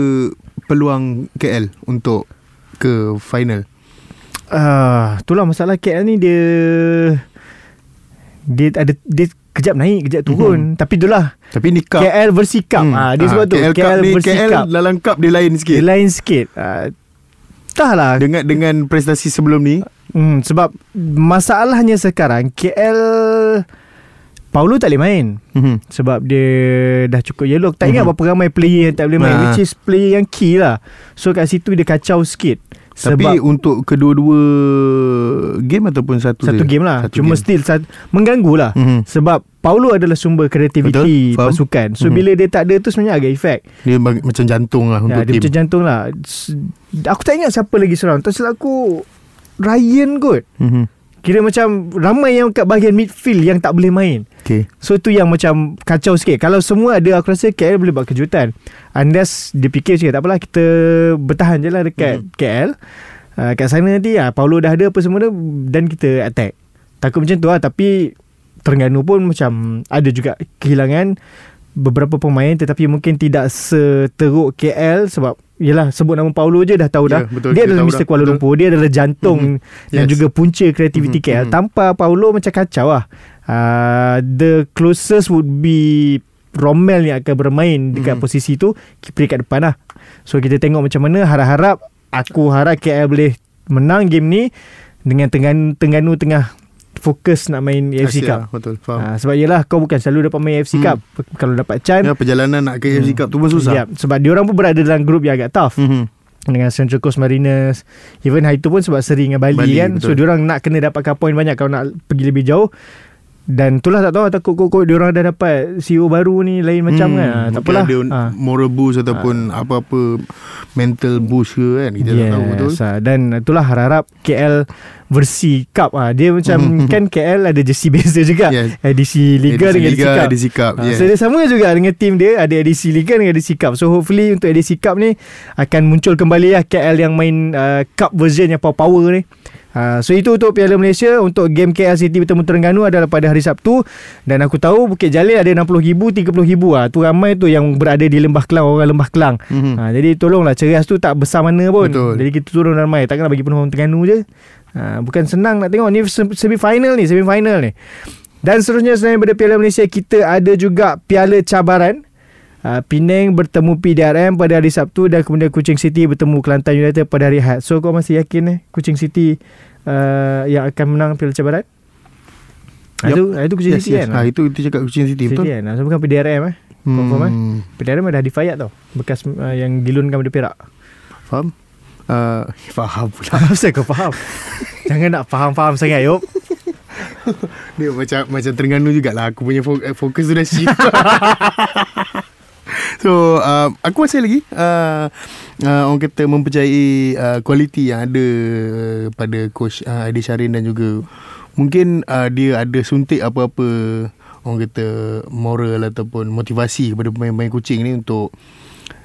peluang KL untuk ke final. Ah, itulah masalah KL ni dia dia ada dia kejap naik, kejap turun. Mhm. Tapi itulah Tapi ni cup. KL bersikap. Hmm. Ah, dia Ah, sebab tu KL, KL, cup ni bersikap. KL dalam cup dia lain dia sikit. lain sikit. Ah, entahlah. Dengan dengan prestasi sebelum ni, Hmm, sebab masalahnya sekarang KL Paulo tak boleh main mhm. sebab dia dah cukup yellow. Tak ingat Mhm. berapa ramai player yang tak boleh main Ah. which is player yang key lah. So kat situ dia kacau sikit. Tapi Sebab untuk kedua-dua game ataupun satu satu saja? game lah. Satu Cuma game. still sat, mengganggu lah. Mhm. Sebab Paulo adalah sumber kreativiti pasukan. So Mhm. bila dia tak ada tu sebenarnya agak efek. Dia bagi, macam jantung lah untuk Ya, dia tim. macam jantung lah. Aku tak ingat siapa lagi serang. Tak silap aku Ryan kot. Mhm. Kira macam ramai yang kat bahagian midfield yang tak boleh main. Okay. So tu yang macam kacau sikit. Kalau semua ada aku rasa KL boleh buat kejutan. Unless dia fikir cakap tak apalah kita bertahan je lah dekat Mhm. KL. Uh, kat sana nanti uh, Paulo dah ada apa semua dah dan kita attack. Takut macam tu lah tapi Terengganu pun macam ada juga kehilangan beberapa pemain tetapi mungkin tidak seteruk KL sebab Yelah sebut nama Paulo je dah tahu Ya, dah betul, Dia adalah Mr. dah. Kuala Betul. Lumpur Dia adalah jantung Mhm. Dan Yes. juga punca kreativiti Mhm, KL mhm. Tanpa Paulo macam kacau lah uh, The closest would be Rommel yang akan bermain Dekat Mhm. posisi tu Peringkat depan lah So kita tengok macam mana Harap-harap Aku harap KL boleh Menang game ni Dengan Tengganu, Tengganu tengah fokus nak main AFC Asia, Cup. Betul Faham Ha, sebab yelah kau bukan selalu dapat main AFC Hmm. Cup. Kalau dapat chance Ya perjalanan nak ke AFC Cup tu pun susah Ya, sebab dia orang pun berada dalam grup yang agak tough Mhm. dengan Central Coast Mariners. Even hari tu pun sebab seri dengan Bali, Bali, kan. So betul. dia orang nak kena dapatkan poin banyak kalau nak pergi lebih jauh. Dan itulah tak tahu takut kok dia orang dah dapat CEO baru ni lain macam kan. Ha, tak Hmm, apalah. ada moral boost ataupun apa-apa mental boost ke kan kita tak tahu betul ha. Dan itulah harap KL versi Cup ah dia macam kan KL ada jersey beza juga Yes. edisi Liga Edisi dengan edisi Liga, Cup edisi Cup, Ah, yes. so dia sama juga dengan tim dia ada edisi Liga dengan edisi Cup so hopefully untuk edisi Cup ni akan muncul kembali lah KL yang main uh, Cup version yang power-power ni Uh, so itu untuk Piala Malaysia Untuk game KL City bertemu Terengganu Adalah pada hari Sabtu Dan aku tahu Bukit Jalil ada 60,000 30,000 ah. Tu ramai tu yang berada di Lembah Kelang Orang Lembah Kelang Mhm. Ha, jadi tolonglah ceras tu tak besar mana pun. Betul. Jadi kita turun ramai. Takkanlah bagi penuh orang Terengganu je. Ha, bukan senang nak tengok ni se- semi-final ni, semi-final ni. Dan seterusnya selain daripada Piala Malaysia kita ada juga Piala Cabaran. Uh, Penang bertemu PDRM pada hari Sabtu dan kemudian Kuching City bertemu Kelantan United pada hari Ahad. So kau masih yakin eh Kuching City uh, yang akan menang Piala Cabaran? Yep. Yup. Itu itu Kuching yes, City yes. kan? Ha, itu kita cakap Kuching City, City betul kan? So bukan PDRM eh? Confirm eh? Hmm, PDRM ada Hadi Fayat tau. Bekas uh, yang dilunkan pada Perak. Faham uh, Faham pula Kenapa kau faham? Jangan nak faham-faham sangat Yop Dia macam Macam Terengganu jugalah Aku punya eh, fokus tu dah shift So uh, Aku masih lagi uh, uh, Orang kata mempercayai uh, Kualiti yang ada Pada coach uh, Adi Syarin dan juga Mungkin uh, dia ada suntik apa-apa Orang kata Moral ataupun Motivasi kepada pemain-pemain kucing ni Untuk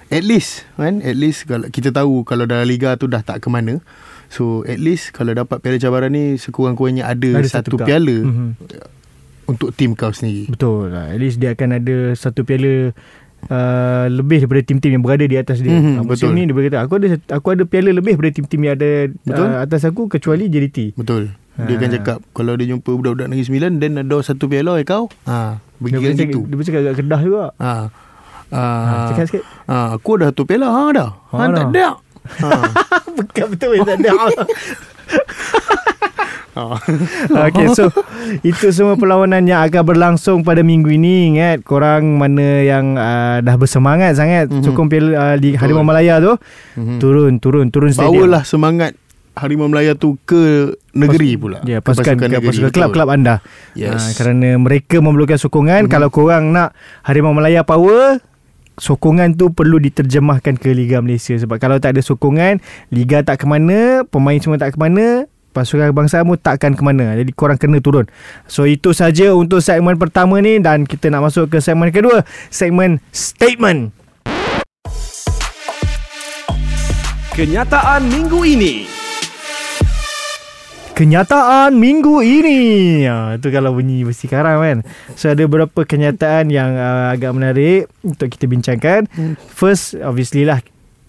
At least kan At least kalau Kita tahu Kalau dalam liga tu dah tak ke mana So at least Kalau dapat piala cabaran ni Sekurang-kurangnya ada, ada satu, cup. piala Mhm. Untuk tim kau sendiri Betul lah At least dia akan ada Satu piala uh, Lebih daripada tim-tim yang berada di atas dia. Mhm, uh, Musim betul. ni dia berkata Aku ada aku ada piala lebih daripada tim-tim yang ada Betul. uh, Atas aku Kecuali JDT Betul. Dia akan Ha. cakap Kalau dia jumpa budak-budak Negeri Sembilan Dan ada satu piala eh kau? Ha, Dia Pergi kan cakap, situ dia pun cakap agak kedah juga. Ha. ha, Ha, Cakap sikit. Ha, Aku dah satu piala Ha dah. Ha, Ha, tak ada ha. Bukan betul tak ada ha. Okay so Itu semua perlawanan yang akan berlangsung pada minggu ini Ingat korang mana yang uh, dah bersemangat sangat Mhm. Sokong piala uh, di Harimau. Malaya tu Mhm. Turun turun turun stadium Bawalah semangat Harimau Melaya tu ke negeri pula Ya, pasukan ke pasukan kelab-kelab anda. Yes. Ah, kerana mereka memerlukan sokongan. Mhm. Kalau korang nak Harimau Malaya power, sokongan tu perlu diterjemahkan ke Liga Malaysia sebab kalau tak ada sokongan, liga tak ke mana, pemain semua tak ke mana, pasukan kebangsaan pun takkan ke mana. Jadi korang kena turun. So itu saja untuk segmen pertama ni dan kita nak masuk ke segmen kedua, segmen statement. Kenyataan minggu ini. Kenyataan minggu ini ha, Itu kalau bunyi besi karam kan So ada beberapa kenyataan yang uh, agak menarik Untuk kita bincangkan First obviously lah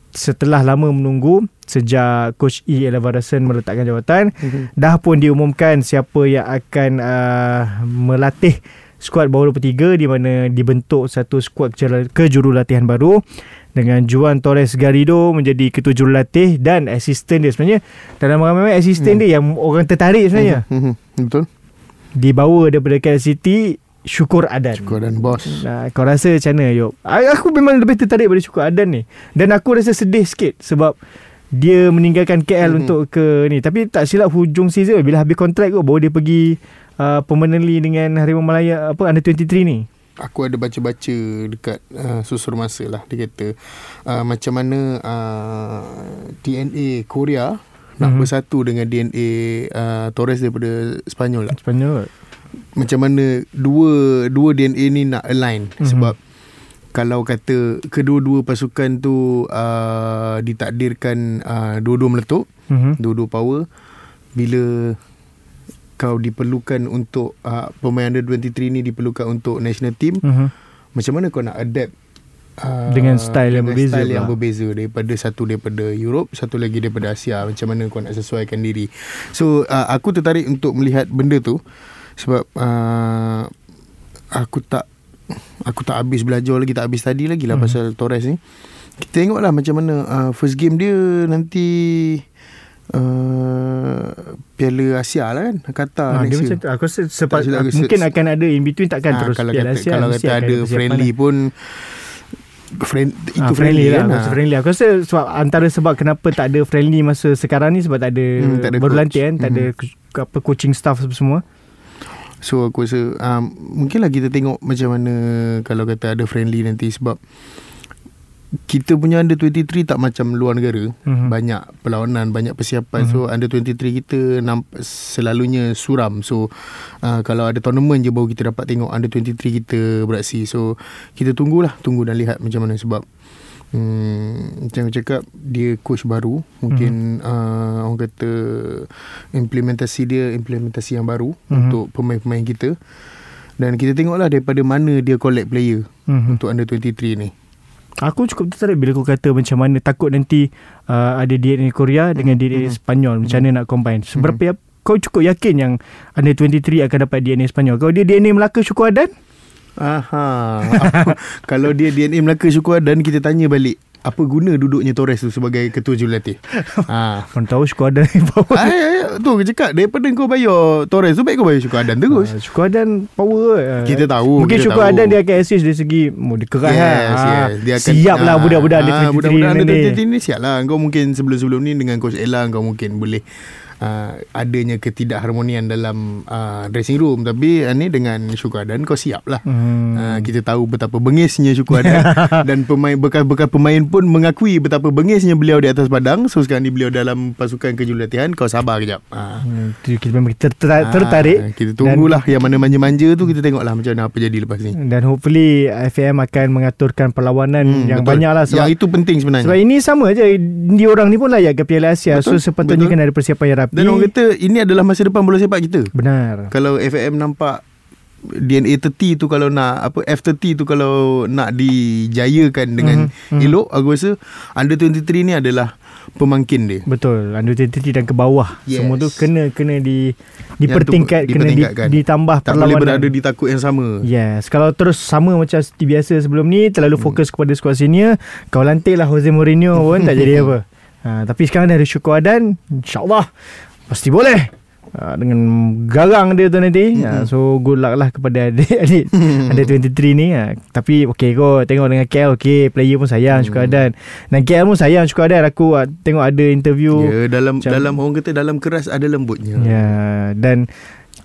Setelah lama menunggu Sejak Coach E. Elavarasan meletakkan jawatan Dah pun diumumkan siapa yang akan uh, melatih skuad bawah 23 di mana dibentuk satu skuad kejurulatihan baru dengan Juan Torres Garrido menjadi ketua jurulatih dan asisten dia sebenarnya dalam ramai-ramai asisten dia yang orang tertarik sebenarnya Mhm. Betul dibawa daripada KL City Syukur Adan. Kau dan bos Nah, kau rasa macam mana Yop? Aku memang lebih tertarik pada Syukur Adan ni. Dan aku rasa sedih sikit sebab dia meninggalkan KL Mhm. untuk ke ni. Tapi tak silap hujung season bila habis kontrak kot baru dia pergi uh, permanently dengan Harimau Malaya apa under 23 ni. Aku ada baca-baca dekat uh, susur masa lah Dia kata uh, Macam mana uh, DNA Korea Nak Mhm. bersatu dengan DNA uh, Torres daripada Spanyol lah Sepanyol. Macam mana Dua Dua DNA ni nak align Mhm. Sebab Kalau kata Kedua-dua pasukan tu uh, Ditakdirkan uh, Dua-dua meletup Mhm. Dua-dua power Bila Kau diperlukan untuk uh, Pemain under 23 ni Diperlukan untuk national team Mhm. macam mana kau nak adapt uh, Dengan style yang dengan berbeza style yang berbeza daripada satu daripada Europe satu lagi daripada Asia macam mana kau nak sesuaikan diri so uh, aku tertarik untuk melihat benda tu sebab uh, aku tak aku tak habis belajar lagi tak habis study lagi lah Hmm. pasal Torres ni. Kita tengoklah macam mana uh, first game dia nanti uh, Piala Asia lah kan Qatar Ah, dia next macam year. Aku rasa sepa, Tak aku mungkin se- akan ada in between takkan Ah, terus kalau Piala kata, Asia, kalau kata ada friendly lah. pun friend, itu Ah, friendly, lah kan? friendly. Aku rasa sebab antara sebab kenapa tak ada friendly masa sekarang ni sebab tak ada, Hmm, tak ada baru lantik kan tak ada co- apa coaching staff semua So aku rasa um, Mungkinlah kita tengok Macam mana Kalau kata ada friendly nanti Sebab Kita punya under 23 Tak macam luar negara. Mhm. Banyak perlawanan Banyak persiapan. So under 23 kita namp- Selalunya suram. So uh, Kalau ada tournament je Baru kita dapat tengok Under 23 kita beraksi. So Kita tunggulah Tunggu dan lihat macam mana Sebab Hmm, macam cakap dia coach baru mungkin Mhm. uh, orang kata implementasi dia implementasi yang baru Mhm. untuk pemain-pemain kita dan kita tengoklah daripada mana dia collect player Mhm. untuk under 23 ni Aku cukup tertarik bila kau kata macam mana takut nanti uh, ada DNA Korea dengan DNA Mhm. Sepanyol macam mana nak combine. Seberapa mm kau cukup yakin yang under 23 akan dapat DNA Sepanyol? Kalau dia DNA Melaka Syukur Adan? Aha. Kalau dia DNA Melaka Syukur dan kita tanya balik apa guna duduknya Torres tu sebagai ketua jurulatih? ha. Kau tahu Syukur Adan ni power. Ay, ay, ay, tu aku cakap daripada kau bayar Torres tu baik kau bayar Syukur Adan terus. Ah, Syukur Adan power. ah. Kita tahu, Mungkin kita Syukur tahu. Adan dia akan assist dari segi oh, dia keras Yes, lah. yes. Ah, Dia akan, Siap lah ah, budak-budak ah, under 23 Budak-budak under ni. 23 ni siap lah Kau mungkin sebelum-sebelum ni Dengan Coach Ella Kau mungkin boleh uh, Adanya ketidakharmonian Dalam uh, dressing room Tapi uh, ni dengan Syukur Adan Kau siap lah Hmm. Uh, kita tahu betapa bengisnya Syukur Adan dan pemain bekas-bekas pemain pun mengakui betapa bengisnya beliau di atas padang. So sekarang ni beliau dalam pasukan kejulatihan. Kau sabar kejap. Uh. Hmm, tu kita memang ter- ter- tertarik kita tunggulah yang mana manja-manja tu kita tengoklah macam mana apa jadi lepas ni. dan hopefully FM akan mengaturkan perlawanan Hmm, yang betul. banyak lah sebab yang itu penting sebenarnya. Sebab ini sama je Dia orang ni pun layak ke Piala Asia Betul, So sepatutnya betul. kena ada persiapan yang rapi Dan orang kata ini adalah masa depan bola sepak kita. Benar Kalau FAM nampak DNA 30 tu kalau nak apa F30 tu kalau nak dijayakan dengan Mhm, mm-hmm. mhm. elok aku rasa under 23 ni adalah pemangkin dia. Betul Under 23 dan ke bawah Yes. Semua tu kena Kena di tu Dipertingkat Kena di, ditambah Tak boleh berada di takut yang sama. Yes Kalau terus sama macam seperti biasa sebelum ni Terlalu Hmm. fokus kepada skuad senior Kau lantik lah Jose Mourinho pun Tak jadi apa ha, Tapi sekarang dah ada Syukur Adan InsyaAllah. Pasti boleh. Ha, Dengan garang dia tu nanti. Ha, So good luck lah kepada adik-adik Ada 23 ni ha. Tapi okay kot. Tengok dengan KL Okay player pun sayang Syukur Adan. Dan KL pun sayang Syukur Adan. Aku ah, tengok ada interview. Ya, dalam Macam- dalam orang kata dalam keras ada lembutnya. Ya dan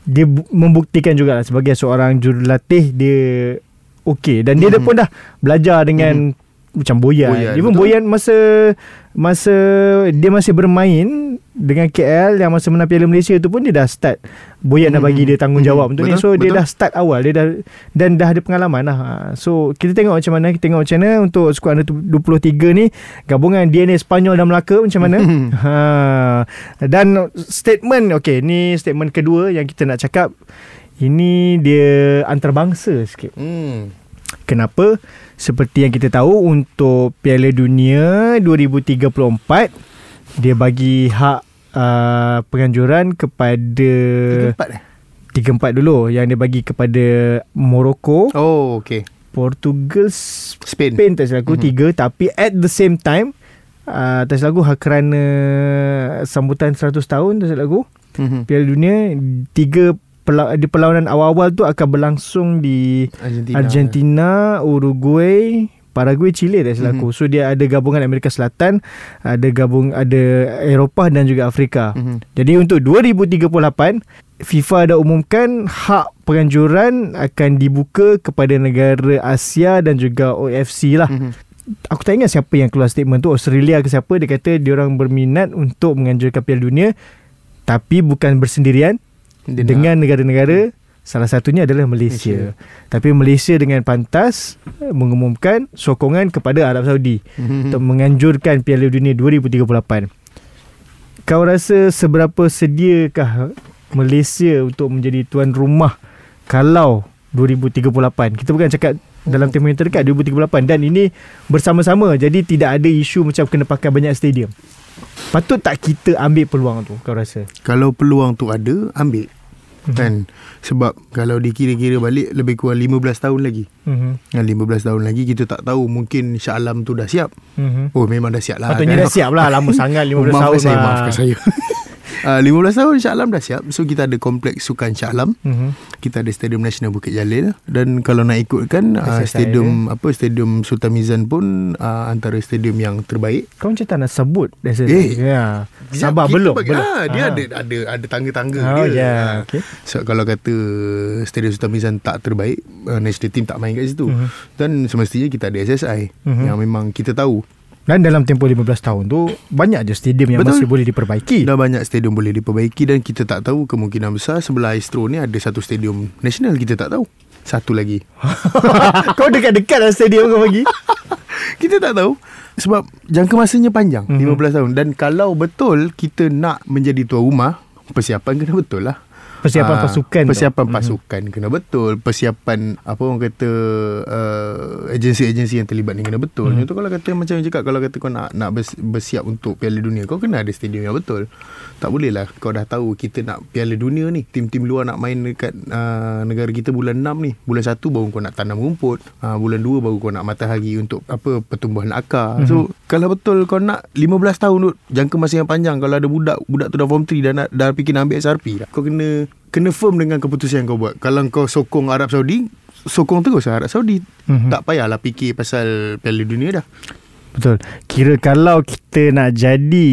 dia bu- membuktikan juga lah sebagai seorang jurulatih dia okey. Dan dia Mhm. pun dah belajar dengan macam Boyan. Boyan, Even betul. Boyan masa masa dia masih bermain dengan KL yang masa menang Piala Malaysia tu pun dia dah start Boyan dah bagi Mhm. dia tanggungjawab Mhm. untuk ni Betul, so dia betul. dah start awal dia dah dan dah ada pengalaman lah Ha, so kita tengok macam mana kita tengok macam mana untuk skuad under 23 ni gabungan DNA Sepanyol dan Melaka macam mana Mhm. ha dan statement okey ni statement kedua yang kita nak cakap ini dia antarabangsa sikit Hmm. Kenapa? Seperti yang kita tahu untuk Piala Dunia 2034 dia bagi hak uh, penganjuran kepada Empat eh? 3-4 dulu yang dia bagi kepada Morocco, Oh, okay. Portugal, Spain. Spain tak silap aku Mhm. tiga tapi at the same time uh, tak silap aku kerana sambutan 100 tahun tak silap aku Mhm. Piala Dunia tiga di perlawanan awal-awal tu akan berlangsung di Argentina. Argentina, Uruguay, Paraguay, Chile tak silap aku. So dia ada gabungan Amerika Selatan, ada gabung ada Eropah dan juga Afrika. Mhm. Jadi untuk 2038 FIFA dah umumkan hak penganjuran akan dibuka kepada negara Asia dan juga OFC lah. Mhm. Aku tak ingat siapa yang keluar statement tu Australia ke siapa Dia kata dia orang berminat Untuk menganjurkan Piala Dunia Tapi bukan bersendirian Dia dengan negara-negara salah satunya adalah Malaysia. Malaysia. Tapi Malaysia dengan pantas eh, mengumumkan sokongan kepada Arab Saudi untuk menganjurkan Piala Dunia 2038. Kau rasa seberapa sediakah Malaysia untuk menjadi tuan rumah kalau 2038? Kita bukan cakap dalam tempoh yang terdekat 2038 dan ini bersama-sama jadi tidak ada isu macam kena pakai banyak stadium. Patut tak kita ambil peluang tu kau rasa? Kalau peluang tu ada, ambil. Kan? Sebab Kalau dikira-kira balik Lebih kurang 15 tahun lagi. Mhm. Yang 15 tahun lagi Kita tak tahu. Mungkin Shah Alam tu dah siap. Mhm. Oh memang dah siap lah Patutnya dah siap lah. Lama sangat 15 maafkan tahun saya, lah. Maafkan saya uh, 15 tahun Shah Alam dah siap So kita ada kompleks sukan Shah Alam Mhm. kita ada Stadium Nasional Bukit Jalil dan kalau nak ikutkan uh, stadium apa Stadium Sultan Mizan pun uh, antara stadium yang terbaik. Kau macam tak nak sebut Eh, ya. Sabar belum bagi- belum. Ah, dia Ah. ada ada ada tangga-tangga Oh, dia. ya, Ah. okey. So kalau kata Stadium Sultan Mizan tak terbaik, uh, national team tak main kat situ. Mhm. Dan semestinya kita ada SSI Mhm. yang memang kita tahu Dan dalam tempoh 15 tahun tu banyak je stadium yang Betul. masih boleh diperbaiki. dah banyak stadium boleh diperbaiki dan kita tak tahu kemungkinan besar sebelah Astro ni ada satu stadium nasional kita tak tahu. Satu lagi. Kau dekat-dekat lah stadium kau bagi. Kita tak tahu sebab jangka masanya panjang Mhm. mm-hmm. 15 tahun dan kalau betul kita nak menjadi tuan rumah persiapan kena betul lah. Persiapan Ah, pasukan tu. Persiapan Mhm. pasukan kena betul. Persiapan apa orang kata uh, agensi-agensi yang terlibat ni kena betul. Mhm. Mm. Contoh kalau kata macam yang cakap kalau kata kau nak nak bers- bersiap untuk Piala Dunia kau kena ada stadium yang betul. Tak boleh lah kau dah tahu kita nak Piala Dunia ni tim-tim luar nak main dekat uh, negara kita bulan 6 ni. Bulan 1 baru kau nak tanam rumput. Uh, bulan 2 baru kau nak matahari untuk apa pertumbuhan akar. Mm-hmm. So kalau betul kau nak 15 tahun tu jangka masa yang panjang kalau ada budak budak tu dah form 3 dah nak dah fikir nak ambil SRP dah. Kau kena kena firm dengan keputusan yang kau buat. Kalau kau sokong Arab Saudi, sokong terus lah Arab Saudi. Mhm. Mm-hmm. Tak payahlah fikir pasal Piala Dunia dah. Betul. Kira kalau kita nak jadi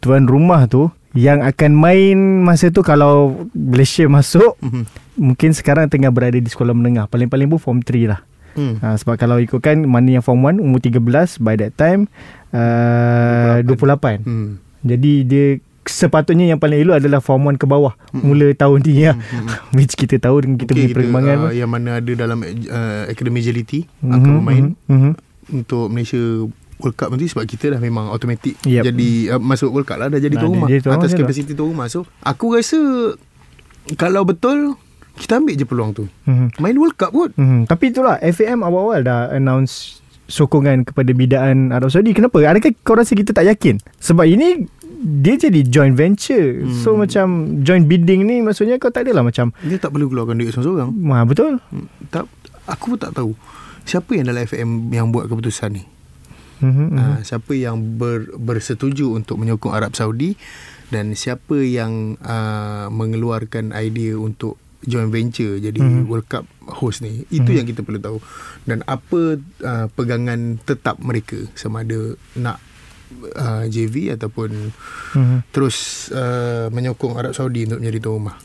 tuan rumah tu yang akan main masa tu kalau Malaysia masuk Mhm. mungkin sekarang tengah berada di sekolah menengah. Paling-paling pun form 3 lah. Hmm. Ha, sebab kalau ikutkan mana yang form 1 umur 13 by that time uh, 28. 28. Hmm. Jadi dia sepatutnya yang paling elok adalah form 1 ke bawah Mm-mm. mula tahun ni ya. Mm-mm. Which kita tahu dengan kita punya Mungkin perkembangan. uh, yang mana ada dalam uh, Academy Agility Mhm, akan bermain mhm, mhm. untuk Malaysia World Cup nanti sebab kita dah memang automatic Yep. jadi uh, masuk World Cup lah dah jadi Dah tuan jadi rumah tuan rumah atas je lah. kapasiti tuan rumah so aku rasa kalau betul kita ambil je peluang tu Mhm. main World Cup kot Hmm, tapi itulah FAM awal-awal dah announce sokongan kepada bidaan Arab Saudi. Kenapa? Adakah kau rasa kita tak yakin? Sebab ini dia jadi joint venture. Hmm. So macam joint bidding ni maksudnya kau tak adalah macam dia tak perlu keluarkan duit seorang-seorang Wah, betul? Hmm, tak aku pun tak tahu siapa yang dalam FM yang buat keputusan ni Mm-hmm. uh, siapa yang ber, bersetuju untuk menyokong Arab Saudi dan siapa yang uh, mengeluarkan idea untuk joint venture jadi Mhm. mm-hmm. World Cup host ni itu Mhm. yang kita perlu tahu dan apa uh, pegangan tetap mereka sama ada nak uh, JV ataupun Mm-hmm. terus uh, menyokong Arab Saudi untuk menjadi tuan rumah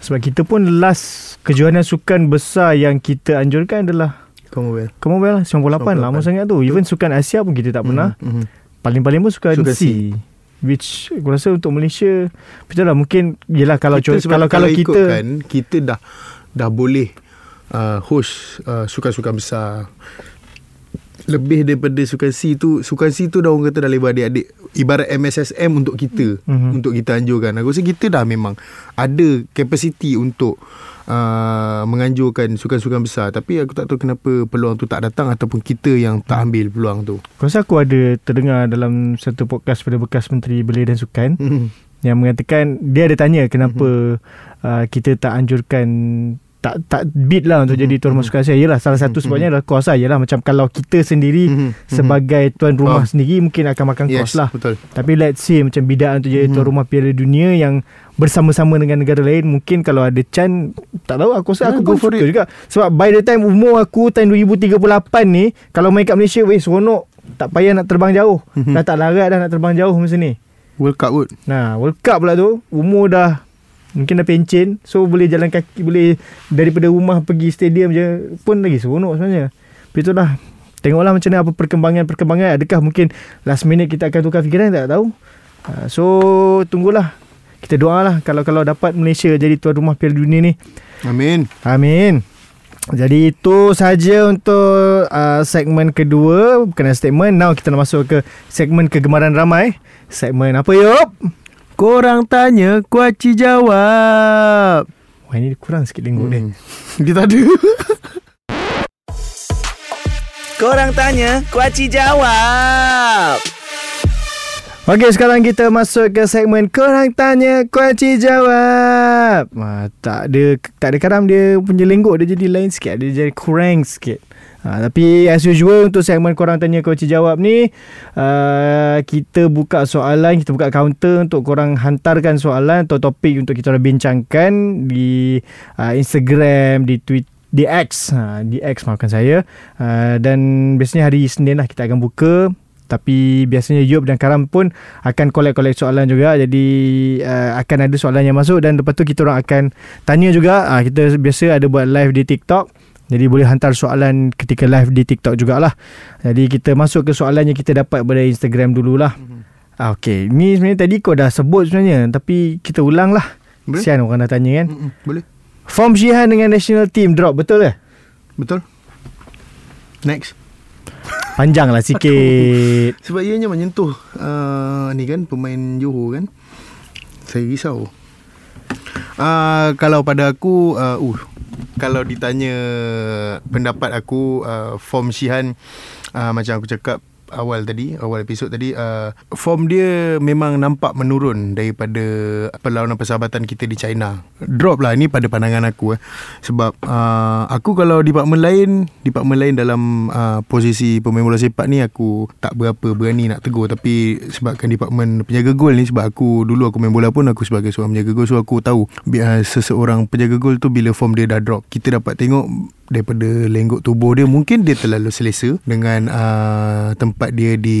Sebab kita pun last kejohanan sukan besar yang kita anjurkan adalah Commonwealth Commonwealth 98 lama 98. sangat tu. Even sukan Asia pun kita tak pernah. mm-hmm. Paling-paling pun sukan, Sukan C. Which aku rasa untuk Malaysia betul lah mungkin yelah kalau kita sebab kalau kalau kita ikutkan, kita dah dah boleh uh, host uh, sukan-sukan besar lebih daripada sukan C tu sukan C tu dah orang kata dah lebar adik-adik ibarat MSSM untuk kita Mhm. mm-hmm. untuk kita anjurkan aku rasa kita dah memang ada kapasiti untuk uh, menganjurkan sukan-sukan besar. Tapi aku tak tahu kenapa peluang tu tak datang ataupun kita yang tak ambil peluang tu. Aku rasa aku ada terdengar dalam satu podcast pada bekas Menteri Belia dan Sukan Mhm. yang mengatakan dia ada tanya kenapa uh, kita tak anjurkan tak tak bid lah untuk Mhm. jadi tuan rumah sukan Asia. Yalah salah satu Mhm. sebabnya adalah kos lah. Yalah macam kalau kita sendiri Mhm. sebagai tuan rumah Oh. sendiri mungkin akan makan yes, kos lah. betul Tapi let's say macam bidaan tu jadi Mhm. tuan rumah Piala Dunia yang bersama-sama dengan negara lain mungkin kalau ada Chan tak tahu aku rasa Yeah, aku go pun for suka it. juga sebab by the time umur aku tahun 2038 ni kalau main kat Malaysia weh seronok tak payah nak terbang jauh Mhm. dah tak larat dah nak terbang jauh masa ni World Cup kot nah World Cup pula tu umur dah mungkin dah pencen so boleh jalan kaki boleh daripada rumah pergi stadium je pun lagi seronok sebenarnya tapi itulah tengoklah macam mana apa perkembangan-perkembangan adakah mungkin last minute kita akan tukar fikiran tak tahu uh, so tunggulah kita doalah kalau kalau dapat Malaysia jadi tuan rumah Piala Dunia ni Amin Amin. Jadi itu saja untuk uh, segmen kedua berkenaan statement. Now kita nak masuk ke segmen kegemaran ramai. Segmen apa yuk? Korang tanya Kuaci jawab Wah ini kurang sikit lingkup hmm. dia. hmm. Dia tak ada Korang tanya, Kuaci jawab. Okey, sekarang kita masuk ke segmen Korang Tanya, Kuaci Jawab. Ha, tak ada tak ada karam dia punya lenggok dia jadi lain sikit. Dia jadi kurang sikit. Ha, tapi as usual untuk segmen korang tanya kuaci jawab ni uh, kita buka soalan, kita buka counter untuk korang hantarkan soalan atau topik untuk kita bincangkan di uh, Instagram, di Twitter di X. Ha, Di X maafkan saya. Uh, Dan biasanya hari Isnin lah Kita akan buka. Tapi biasanya Yub dan Karam pun akan collect-collect soalan juga. Jadi uh, akan ada soalan yang masuk dan lepas tu kita orang akan tanya juga. Uh, kita biasa ada buat live di TikTok jadi boleh hantar soalan ketika live di TikTok jugalah. Jadi kita masuk ke soalan yang kita dapat pada Instagram dululah. Mm-hmm. uh, Okay ni sebenarnya tadi kau dah sebut sebenarnya tapi kita ulang lah boleh? Sian orang dah tanya kan? Mm-mm, Boleh. Form Shihan dengan national team drop betul ke? Betul. Next. Panjang lah sikit. Sebab ianya menyentuh uh, Ni kan Pemain Johor kan? Saya risau. Uh, Kalau pada aku uh, uh, Kalau ditanya Pendapat aku uh, Form Shihan uh, Macam aku cakap awal tadi awal episod tadi uh, form dia memang nampak menurun daripada perlawanan persahabatan kita di China drop lah ni pada pandangan aku eh. sebab uh, aku kalau department lain department lain dalam uh, posisi pemain bola sepak ni aku tak berapa berani nak tegur tapi sebabkan department penjaga gol ni sebab aku dulu aku main bola pun aku sebagai seorang penjaga gol so aku tahu uh, seseorang penjaga gol tu bila form dia dah drop kita dapat tengok daripada lenggok tubuh dia mungkin dia terlalu selesa dengan uh, tempat dia di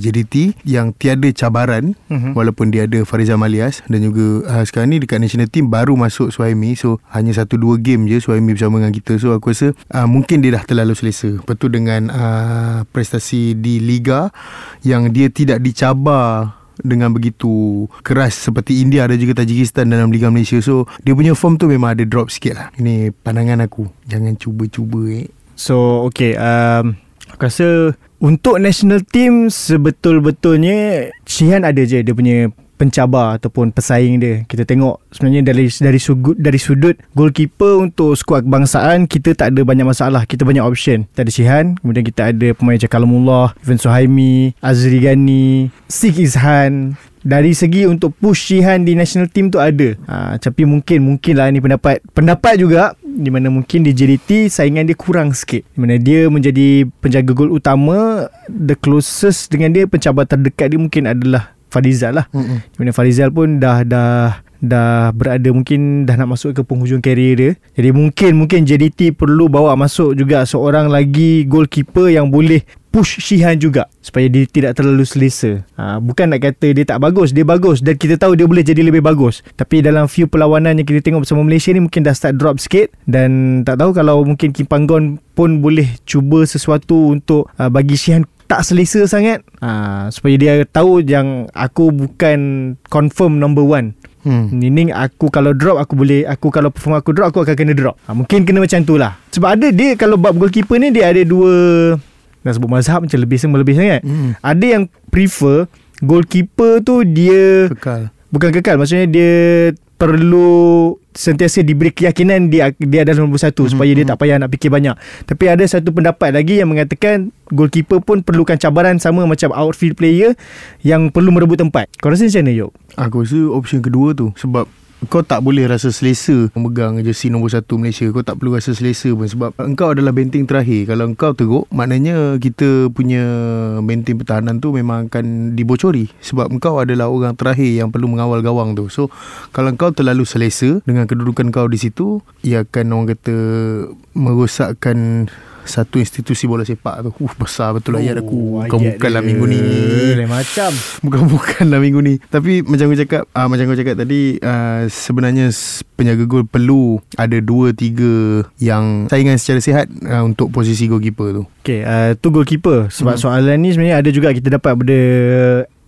JDT yang tiada cabaran uh-huh. walaupun dia ada Farizal Malias dan juga uh, sekarang ni dekat national team baru masuk Suhaimi so hanya satu dua game je Suhaimi bersama dengan kita so aku rasa uh, mungkin dia dah terlalu selesa betul dengan uh, prestasi di Liga yang dia tidak dicabar dengan begitu keras seperti India dan juga Tajikistan dalam Liga Malaysia. So, dia punya form tu memang ada drop sikit lah. Ini pandangan aku. Jangan cuba-cuba eh. So, okay. Um, aku rasa untuk national team sebetul-betulnya Shihan ada je dia punya pencabar ataupun pesaing dia. Kita tengok sebenarnya dari dari sudut dari sudut goalkeeper untuk skuad kebangsaan kita tak ada banyak masalah. Kita banyak option. Kita ada Sihan, kemudian kita ada pemain macam Kalamullah, Ivan Suhaimi, Azri Gani, Sik Izhan. Dari segi untuk push Shihan di national team tu ada. Ha, tapi mungkin mungkin lah ni pendapat pendapat juga di mana mungkin di JDT saingan dia kurang sikit. Di mana dia menjadi penjaga gol utama, the closest dengan dia pencabar terdekat dia mungkin adalah Farizal lah. Mm-hmm. Di mana Farizal pun dah dah dah berada mungkin dah nak masuk ke penghujung karier dia. Jadi mungkin mungkin JDT perlu bawa masuk juga seorang lagi goalkeeper yang boleh push Shihan juga supaya dia tidak terlalu selesa. Ha, bukan nak kata dia tak bagus, dia bagus dan kita tahu dia boleh jadi lebih bagus. Tapi dalam few perlawanan yang kita tengok bersama Malaysia ni mungkin dah start drop sikit dan tak tahu kalau mungkin Kim Panggon pun boleh cuba sesuatu untuk uh, bagi Shihan tak selesa sangat ha, supaya dia tahu yang aku bukan confirm number one Hmm. Meaning aku kalau drop aku boleh aku kalau perform aku drop aku akan kena drop. Ha, mungkin kena macam tu lah. Sebab ada dia kalau bab goalkeeper ni dia ada dua nak sebut mazhab macam lebih sama lebih sangat. Hmm. Ada yang prefer goalkeeper tu dia kekal. Bukan kekal maksudnya dia perlu sentiasa diberi keyakinan dia dia nombor satu mm-hmm. supaya dia mhm. tak payah nak fikir banyak. Tapi ada satu pendapat lagi yang mengatakan goalkeeper pun perlukan cabaran sama macam outfield player yang perlu merebut tempat. Kau rasa macam mana, Yop? Aku rasa option kedua tu sebab kau tak boleh rasa selesa memegang jersey nombor satu Malaysia. Kau tak perlu rasa selesa pun sebab engkau adalah benteng terakhir. Kalau engkau teruk, maknanya kita punya benteng pertahanan tu memang akan dibocori. Sebab engkau adalah orang terakhir yang perlu mengawal gawang tu. So, kalau engkau terlalu selesa dengan kedudukan kau di situ, ia akan orang kata merosakkan satu institusi bola sepak tu. Uh, besar betul oh, ayat aku. Bukan-bukanlah minggu ni. Lain macam. Bukan-bukanlah minggu ni. Tapi macam aku cakap, uh, macam aku cakap tadi, uh, sebenarnya penjaga gol perlu ada dua tiga yang saingan secara sihat uh, untuk posisi goalkeeper tu. Okay, uh, tu goalkeeper. Sebab hmm. soalan ni sebenarnya ada juga kita dapat pada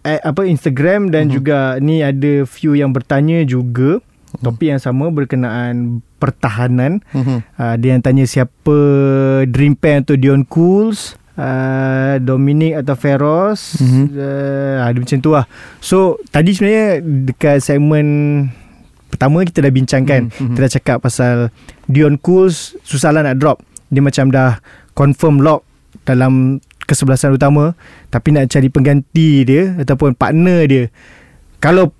eh, apa Instagram dan hmm. juga ni ada few yang bertanya juga hmm. topik yang sama berkenaan pertahanan. Mm-hmm. Uh, dia yang tanya siapa Dream Pen atau Dion Cools. Uh, Dominic atau Feroz mm-hmm. uh, Ada macam tu lah So Tadi sebenarnya Dekat segmen Pertama kita dah bincangkan mm-hmm. Kita dah cakap pasal Dion Cools Susah lah nak drop Dia macam dah Confirm lock Dalam kesebelasan utama tapi nak cari pengganti dia ataupun partner dia kalau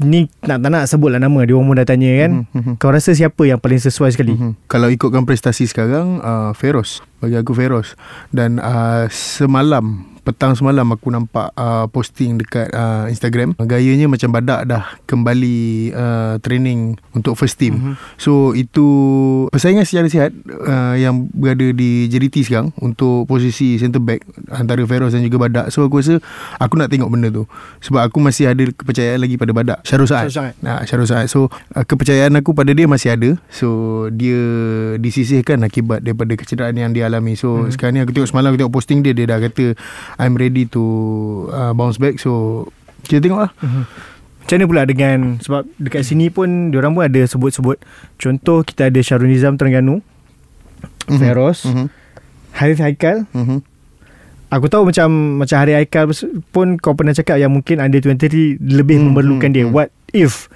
ni nak tak nak sebut lah nama dia orang pun dah tanya kan Mhm. kau rasa siapa yang paling sesuai sekali Mhm. Kalau ikutkan prestasi sekarang uh, Feroz Bagi aku Feroz Dan uh, semalam Petang semalam aku nampak uh, posting dekat uh, Instagram. Gayanya macam badak dah kembali uh, training untuk first team. Mhm. So itu persaingan secara sihat uh, Yang berada di JDT sekarang Untuk posisi centre back Antara Feroz dan juga badak. So aku rasa Aku nak tengok benda tu. Sebab aku masih ada kepercayaan lagi pada badak. Syarul Saad. Nah, Syarul Saad. So uh, kepercayaan aku pada dia masih ada. So dia disisihkan akibat daripada kecederaan yang dia alami. So hmm. sekarang ni aku tengok semalam aku tengok posting dia Dia dah kata I'm ready to uh, bounce back So kita tengok lah Macam mana pula dengan Sebab dekat sini pun Diorang pun ada sebut-sebut Contoh kita ada Syarul Nizam Terengganu Mhm. Feroz Mhm. Harith Haikal Mhm. Aku tahu macam Macam Harith Haikal pun Kau pernah cakap Yang mungkin under 23 Lebih Hmm, memerlukan hmm, dia hmm. What if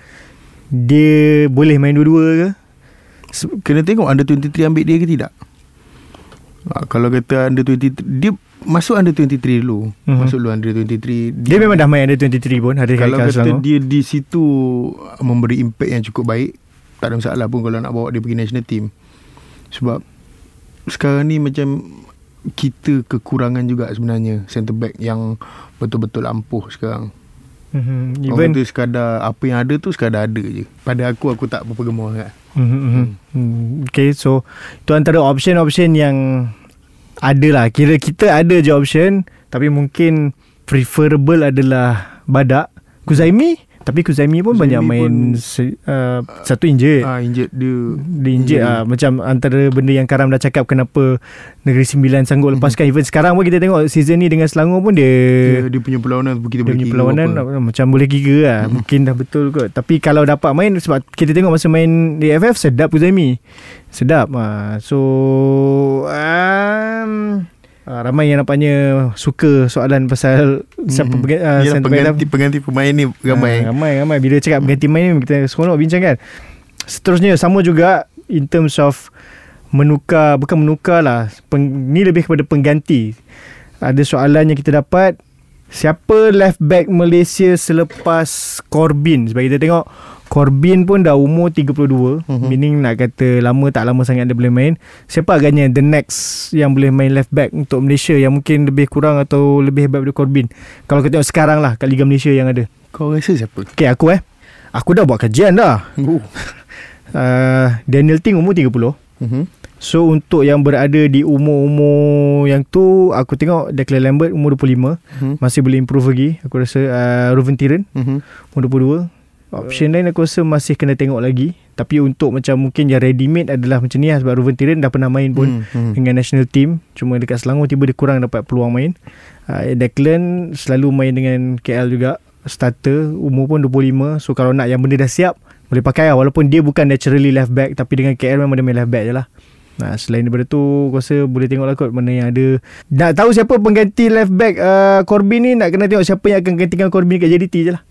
Dia boleh main dua-dua ke Kena tengok under 23 ambil dia ke tidak ha, Kalau kata under 23 Dia masuk under 23 dulu. Mhm. Masuk dulu under 23 Dia memang dah main under 23 pun Harith Kalau kata Selangor dia di situ Memberi impact yang cukup baik Tak ada masalah pun Kalau nak bawa dia pergi national team. Sebab Sekarang ni macam Kita kekurangan juga sebenarnya Centre back yang Betul-betul ampuh sekarang. Mhm. Even Orang kata sekadar Apa yang ada tu Sekadar ada je. Pada aku Aku tak berapa gemar kan Mhm, mhm. Hmm, Okay so Itu antara option-option yang Ada lah Kira kita ada je option Tapi mungkin Preferable adalah Badak. Kuzaimi Tapi Kuzaimi pun Kuzaimi banyak main pun- se, uh, Satu injet Ah injet dia Dia injet injet. lah Macam antara benda yang Karam dah cakap Kenapa Negeri Sembilan sanggup lepaskan Even sekarang pun kita tengok Season ni dengan Selangor pun dia, dia dia punya perlawanan dia kita boleh punya perlawanan apa. macam boleh kira lah. Hmm. Mungkin dah betul kot. Tapi kalau dapat main sebab kita tengok masa main di FF sedap Uzaimi. Sedap. Ha. So um, uh, ramai yang nampaknya suka soalan pasal siapa Mhm. pengganti, uh, pengganti, pengganti pemain ni ramai Ah, ramai ramai bila cakap pengganti main ni kita seronok bincangkan. Seterusnya sama juga in terms of menukar bukan menukar lah peng, ni lebih kepada pengganti. Ada soalan yang kita dapat siapa left back Malaysia selepas Corbin sebab kita tengok Corbin pun dah umur 32 Mhm. uh-huh. meaning nak kata lama tak lama sangat dia boleh main siapa agaknya the next yang boleh main left back untuk Malaysia yang mungkin lebih kurang atau lebih hebat daripada Corbin kalau kita tengok sekarang lah kat Liga Malaysia yang ada Kau rasa siapa? Okay aku eh Aku dah buat kajian dah Oh. uh, Daniel Ting umur 30 Mhm. So untuk yang berada di umur-umur yang tu Aku tengok Declan Lambert umur 25 Mhm. Masih boleh improve lagi Aku rasa uh, Ruven Tiran Mhm. umur 22 Option lain aku rasa masih kena tengok lagi. Tapi untuk macam mungkin yang ready made adalah macam ni lah. Sebab Ruven Tiran dah pernah main pun Mhm. Mhm. dengan national team. Cuma dekat Selangor tiba dia kurang dapat peluang main. Uh, Declan selalu main dengan KL juga. Starter Umur pun 25 So kalau nak yang benda dah siap Boleh pakai lah. Walaupun dia bukan naturally left back Tapi dengan KL memang dia main left back je lah. Nah, selain daripada tu Aku rasa boleh tengok lah kot Mana yang ada. Nak tahu siapa pengganti left back uh, Corbin ni Nak kena tengok siapa yang akan gantikan Corbin kat JDT je lah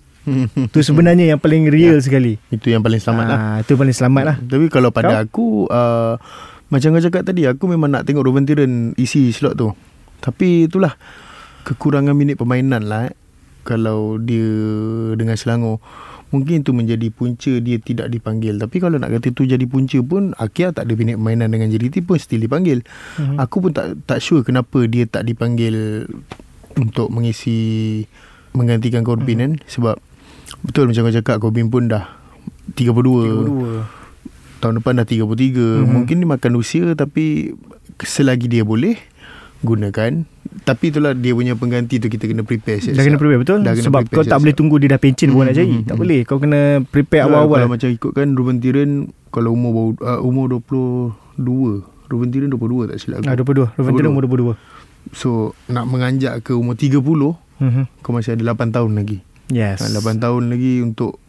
Tu sebenarnya yang paling real sekali. Itu yang paling selamat lah. Ah, Itu paling selamat lah. Tapi kalau pada aku uh, Macam kau cakap tadi Aku memang nak tengok Ruben Tiran Isi slot tu. Tapi itulah Kekurangan minit permainan lah eh. Kalau dia Dengan Selangor. Mungkin itu menjadi punca Dia tidak dipanggil. Tapi kalau nak kata itu jadi punca pun Akia tak ada minit permainan Dengan JDT pun Still dipanggil. Mhm. Aku pun tak tak sure Kenapa dia tak dipanggil Untuk mengisi Menggantikan Corbin Mhm. kan? Sebab Betul macam kau cakap Corbin pun dah 32 tahun depan dah 33 Mhm. mm-hmm. mungkin dia makan usia tapi selagi dia boleh gunakan. Tapi itulah dia punya pengganti tu kita kena prepare siap-siap. Dah kena prepare betul? Dah kena Sebab prepare kau tak boleh tunggu Dia dah pencen baru Hmm, nak cari hmm, Tak hmm. boleh Kau kena prepare Kalau- awal-awal. kalau macam ikutkan Ruben Tiran kalau umur baru, uh, umur 22 Ruben Tiran 22 tak silap Ah, aku 22 Ruben Tiran umur 22 so nak menganjak ke umur 30 Mhm. kau masih ada 8 tahun lagi Yes Ha, 8 tahun lagi untuk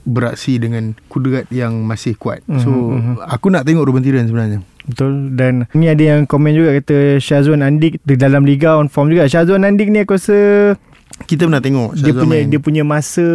beraksi dengan kudrat yang masih kuat. So Mhm, aku nak tengok Ruben Tiran sebenarnya. Betul Dan ni ada yang komen juga Kata Syazwan Andik Di dalam Liga on form juga Syazwan Andik ni aku rasa Kita pernah tengok Dia Syazwan punya main. Dia punya masa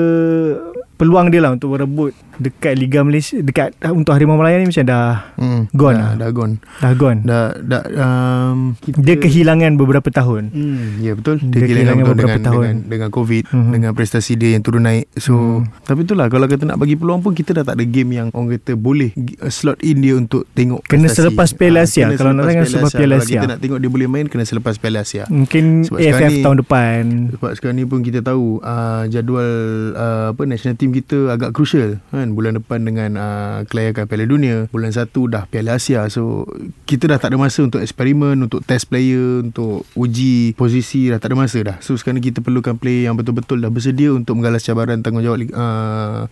Peluang dia lah Untuk berebut dekat Liga Malaysia dekat untuk Harimau Melaya ni macam dah Hmm, Gone dah, lah. dah gone. dah gone. Dah dah um, kita, Dia kehilangan beberapa tahun. Hmm, ya betul. Dia Dia, kehilangan kehilangan beberapa dengan, tahun. dengan dengan COVID, mm-hmm. dengan prestasi dia yang turun naik. So, Hmm. mm. tapi itulah kalau kata nak bagi peluang pun kita dah tak ada game yang orang kata boleh uh, slot in dia untuk tengok Kena prestasi. selepas Piala Ah, Asia. kena Kalau nak tengok selepas Piala Kalau Asia. kita nak tengok dia boleh main kena selepas Piala Asia. Mungkin Sebab AFF ni- tahun depan. Sebab sekarang ni pun kita tahu uh, jadual uh, apa national team kita agak crucial kan bulan depan dengan uh, kelayakan Piala Dunia bulan 1 dah Piala Asia so kita dah tak ada masa untuk eksperimen untuk test player untuk uji posisi dah tak ada masa dah so sekarang kita perlukan player yang betul-betul dah bersedia untuk menggalas cabaran tanggungjawab uh,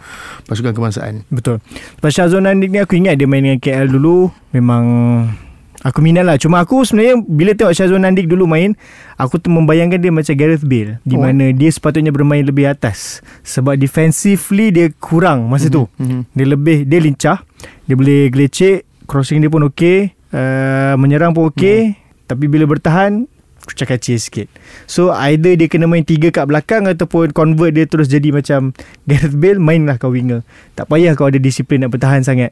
pasukan kebangsaan Betul. Syazwan Nandik ni aku ingat dia main dengan KL dulu. Memang aku minat lah. Cuma aku sebenarnya bila tengok Syazwan Nandik dulu main, aku tu membayangkan dia macam Gareth Bale. Di Oh. mana dia sepatutnya bermain lebih atas. Sebab defensively dia kurang masa tu. mm-hmm. Dia lebih, dia lincah. Dia boleh gelecek. Crossing dia pun okey. Uh, menyerang pun okey. Tapi bila bertahan, kucak kacir sikit. So either dia kena main tiga kat belakang ataupun convert dia terus jadi macam Gareth Bale mainlah kau winger. Tak payah kau ada disiplin nak bertahan sangat.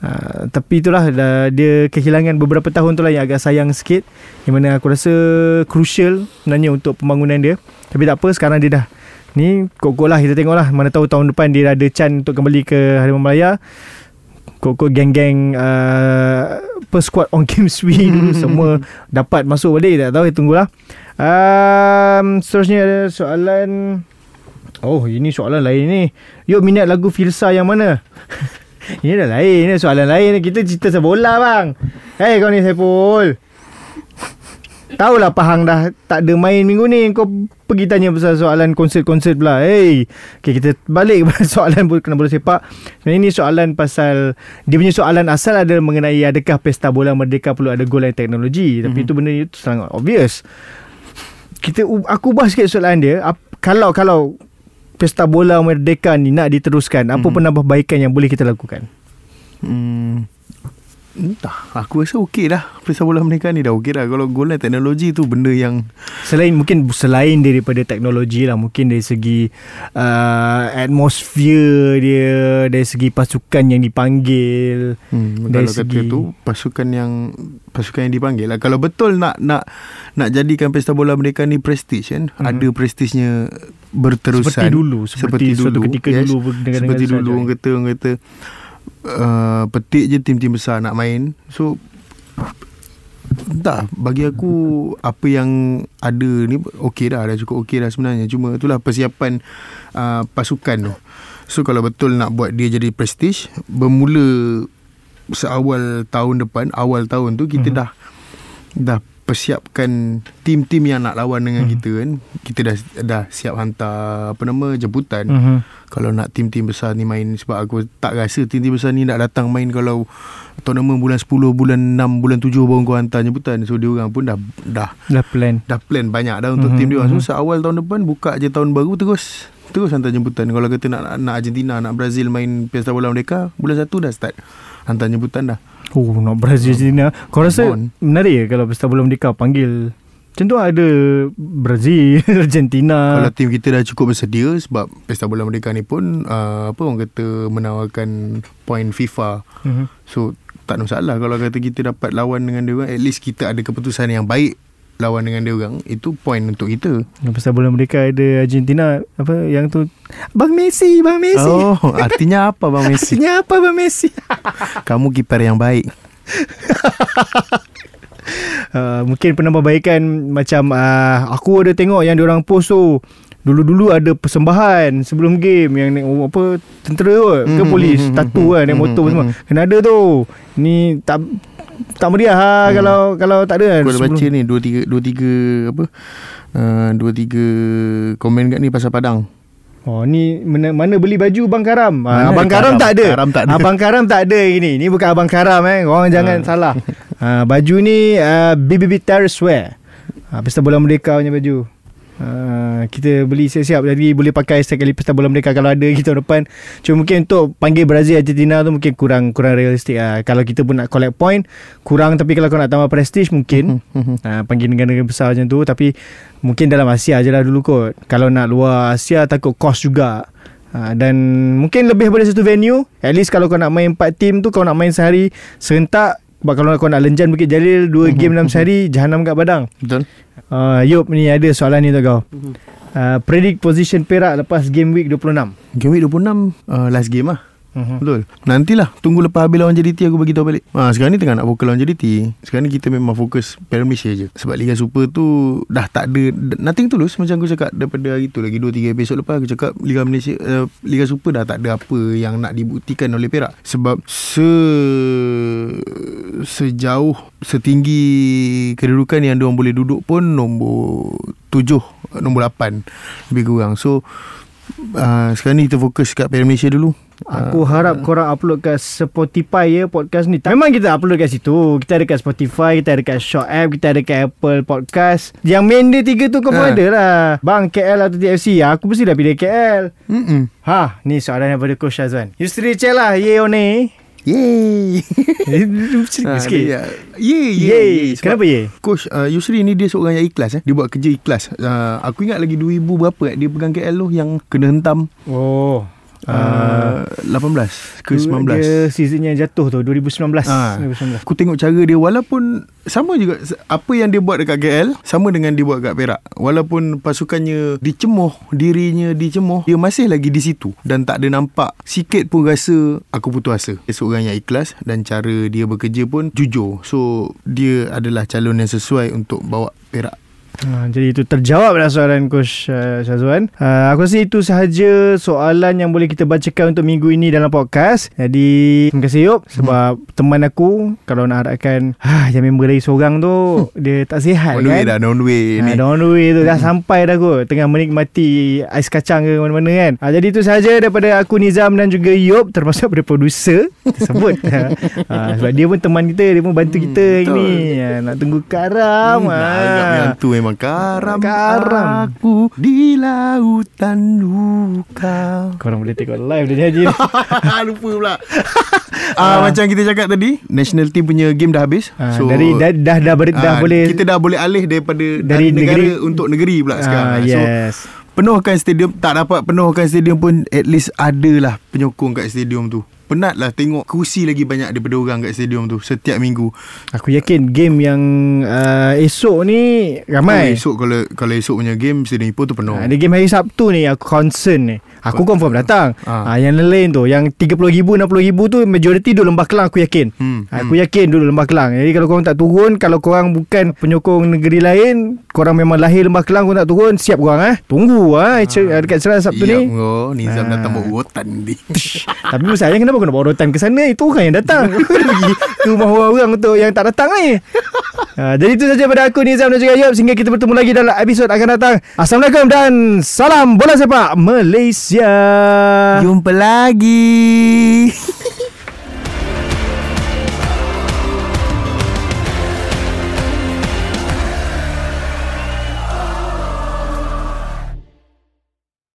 Uh, tapi itulah dah, dia kehilangan beberapa tahun tu lah yang agak sayang sikit. Yang mana aku rasa crucial sebenarnya untuk pembangunan dia. Tapi tak apa sekarang dia dah. Ni kok-kok lah kita tengok lah mana tahu tahun depan dia ada chance untuk kembali ke Harimau Melaya kok-kok geng-geng uh, apa squad on games we dulu semua dapat masuk balik. Tak tahu tunggulah. Um, seterusnya ada soalan. Oh ini soalan lain ni. Yuk minat lagu Firsa yang mana ini dah lain ni soalan lain. Kita cerita pasal bola bang. Hey kau ni Saiful. Tahulah Pahang dah tak ada main minggu ni. Kau pergi tanya pasal soalan konsert-konsert pula. Hey. Okay, Kita balik kepada soalan bola- kena bola sepak. Sebenarnya ini soalan pasal Dia punya soalan asal adalah mengenai Adakah pesta bola merdeka perlu ada gol dan teknologi. Tapi Mhm. itu benda itu sangat obvious. Kita Aku ubah sikit soalan dia. Kalau kalau Pesta bola merdeka ni nak diteruskan Apa Mhm. penambahbaikan yang boleh kita lakukan Hmm. Entah Aku rasa okey dah Pesta bola mereka ni dah okey dah Kalau dan teknologi tu Benda yang Selain mungkin selain daripada teknologi lah mungkin dari segi uh, atmosfer dia dari segi pasukan yang dipanggil Hmm, Dari kalau kata segi- tu pasukan yang pasukan yang dipanggil lah. Kalau betul nak nak nak jadikan pesta bola mereka ni prestige kan, hmm. ada prestisnya berterusan. seperti dulu seperti, suatu ketika yes. dulu Seperti dulu orang kata orang kata uh, petik je tim-tim besar nak main. So Entah Bagi aku Apa yang ada ni Okey dah Dah cukup okey dah sebenarnya Cuma itulah persiapan uh, Pasukan tu So kalau betul nak buat dia jadi prestige Bermula Seawal tahun depan Awal tahun tu Kita Mhm. dah Dah persiapkan Tim-tim yang nak lawan dengan Mhm. kita kan Kita dah dah siap hantar Apa nama Jemputan mm-hmm. kalau nak tim-tim besar ni main sebab aku tak rasa tim-tim besar ni nak datang main kalau tournament bulan 10 bulan 6 bulan 7 baru kau hantar jemputan so dia orang pun dah dah dah plan dah plan banyak dah untuk Mhm, mm-hmm. tim dia orang mhm. so seawal tahun depan buka je tahun baru terus terus hantar jemputan kalau kata nak nak Argentina nak Brazil main pesta bola mereka bulan 1 dah start hantar jemputan dah? Oh nak Brazil Argentina kau rasa Come on. menarik ke kalau pesta bola merdeka panggil? Macam tu ada Brazil Argentina. Kalau tim kita dah cukup bersedia sebab pesta bola merdeka ni pun uh, apa orang kata menawarkan point FIFA. Mm-hmm. So tak ada masalah kalau kata kita dapat lawan dengan dia orang at least kita ada keputusan yang baik lawan dengan dia orang itu point untuk kita. Yang pasal bola merdeka ada Argentina apa yang tu Bang Messi, Bang Messi. Oh, artinya apa Bang Messi? Artinya apa Bang Messi? Kamu kiper yang baik. uh, mungkin penambahbaikan macam uh, aku ada tengok yang diorang post tu Dulu-dulu ada persembahan sebelum game yang naik oh, apa tentera tu ke Mhm, polis mhm, tatu mhm, kan naik motor mhm, semua. Kena ada tu. Ni tak tak meriah ha Hmm. kalau kalau tak ada kan. Aku dah baca ni dua tiga dua tiga apa? Uh, dua tiga komen kat ni pasal Padang. Oh ni mana, mana beli baju Bang Karam? Mana Ah, Abang Karam, Karam? tak ada. Karam tak ada. Abang Karam tak ada ini. Ni bukan Abang Karam eh. Orang jangan Ah. salah. Ah, baju ni uh, BBB Terrace Wear. Ah, Pesta Bola Merdeka punya baju. Uh, kita beli siap-siap. Jadi boleh pakai setiap kali Pesta Bola Merdeka Kalau ada kita depan. Cuma mungkin untuk Panggil Brazil Argentina tu Mungkin kurang Kurang realistik lah. Kalau kita pun nak collect point Kurang. Tapi kalau kau nak tambah prestige Mungkin. Uh, Panggil negara-negara besar macam tu. Tapi Mungkin dalam Asia je lah dulu kot. Kalau nak luar Asia Takut cost juga. Ha, dan mungkin lebih daripada satu venue. At least kalau kau nak main 4 team tu kau nak main sehari serentak sebab kalau kau nak lenjan Bukit Jalil 2 game dalam sehari jahanam kat badang. Betul Uh, Yop ni ada soalan ni tu kau. Uh, predict position Perak lepas game week 26. Game week 26 uh, Last game lah Mhm. Betul. Nantilah Tunggu lepas habis lawan JDT Aku bagi tahu balik. Ha, Sekarang ni tengah nak fokus lawan JDT Sekarang ni kita memang fokus Piala Malaysia je Sebab Liga Super tu Dah tak ada Nothing tulus Macam aku cakap Daripada hari tu lagi 2-3 episod lepas Aku cakap Liga Malaysia uh, Liga Super dah tak ada apa Yang nak dibuktikan oleh Perak. Sebab Se Sejauh Setinggi Kedudukan yang diorang boleh duduk pun Nombor 7 Nombor 8 Lebih kurang. So Uh, sekarang ni kita fokus kat Piala Malaysia dulu Aku harap korang upload kat Spotify ya podcast ni. Memang kita upload kat situ. Kita ada kat Spotify, kita ada kat Shock App, kita ada kat Apple Podcast. Yang main dia tiga tu kau pun Ha. ada lah. Bang KL atau TFC. Aku mesti dah pilih KL. Mm-mm. Ha, ni soalan daripada Coach Azwan. You straight check lah, ye or nay? Yeay Sikit. Ha, sikit. dia- Yeay Ye. Yeay Sebab Kenapa ye? Coach uh, Yusri ni dia seorang yang ikhlas eh. Dia buat kerja ikhlas uh, Aku ingat lagi 2000 berapa eh, Dia pegang KL tu Yang kena hentam Oh. Uh, 18 ke 19 Dia season yang jatuh tu 2019. Ah. 2019. Aku tengok cara dia Walaupun Sama juga Apa yang dia buat dekat KL Sama dengan dia buat kat Perak Walaupun pasukannya Dicemoh Dirinya dicemoh Dia masih lagi di situ Dan tak ada nampak Sikit pun rasa Aku putus asa Dia seorang yang ikhlas Dan cara dia bekerja pun Jujur So Dia adalah calon yang sesuai Untuk bawa Perak Ha, jadi itu terjawab dah soalan Coach uh, Syazwan. Uh, aku rasa itu sahaja soalan yang boleh kita bacakan untuk minggu ini dalam podcast. Jadi terima kasih Yop sebab hmm. teman aku kalau nak harapkan ha, yang member lagi seorang tu dia tak sihat On the way kan. dah On the way ni Ha, on the way tu dah sampai dah kot Tengah menikmati Ais kacang ke mana-mana kan ha, Jadi itu sahaja Daripada aku Nizam Dan juga Yop Termasuk daripada producer Tersebut ha, Sebab dia pun teman kita Dia pun bantu kita hari betul. ni ha, Nak tunggu karam Hmm, ha. Nak agak yang tu memang karam Karam. Aku di lautan luka. Korang boleh tengok live dia nyanyi. Lupa pula. Ah Macam kita cakap tadi National team punya game dah habis. Ha, Dari dah dah, dah, ber, dah ah, boleh Kita dah boleh alih daripada Dari Dari negara negeri- untuk negeri pula sekarang. Ah, Ah, Yes. So penuhkan stadium Tak dapat penuhkan stadium pun At least adalah penyokong kat stadium tu Penat lah tengok kursi lagi banyak daripada orang kat stadium tu Setiap minggu. Aku yakin game yang uh, Esok ni Ramai. Oh, Esok kalau kalau esok punya game Stadium Ipoh tu penuh. Ha, dia game hari Sabtu ni Aku concern ni Aku confirm datang. Ha. Ah. Yang lain tu Yang RM30,000 RM60,000 tu Majoriti duduk Lembah Kelang Aku yakin. Hmm, Aku yakin duduk Lembah Kelang. Jadi kalau korang tak turun Kalau korang bukan Penyokong negeri lain Korang memang lahir Lembah Kelang Korang tak turun Siap korang eh. Tunggu ah, ha. Dekat Serang Sabtu ni. Bro. Nizam Ah. datang bawa urutan ni. Tapi masalahnya kenapa kau nak bawa rotan ke sana? Itu orang yang datang. Pergi ke rumah orang-orang untuk yang tak datang ni. Ha, Jadi itu saja pada aku Nizam dan juga Yop Sehingga kita bertemu lagi dalam episod akan datang. Assalamualaikum dan salam bola sepak Malaysia. Jumpa lagi.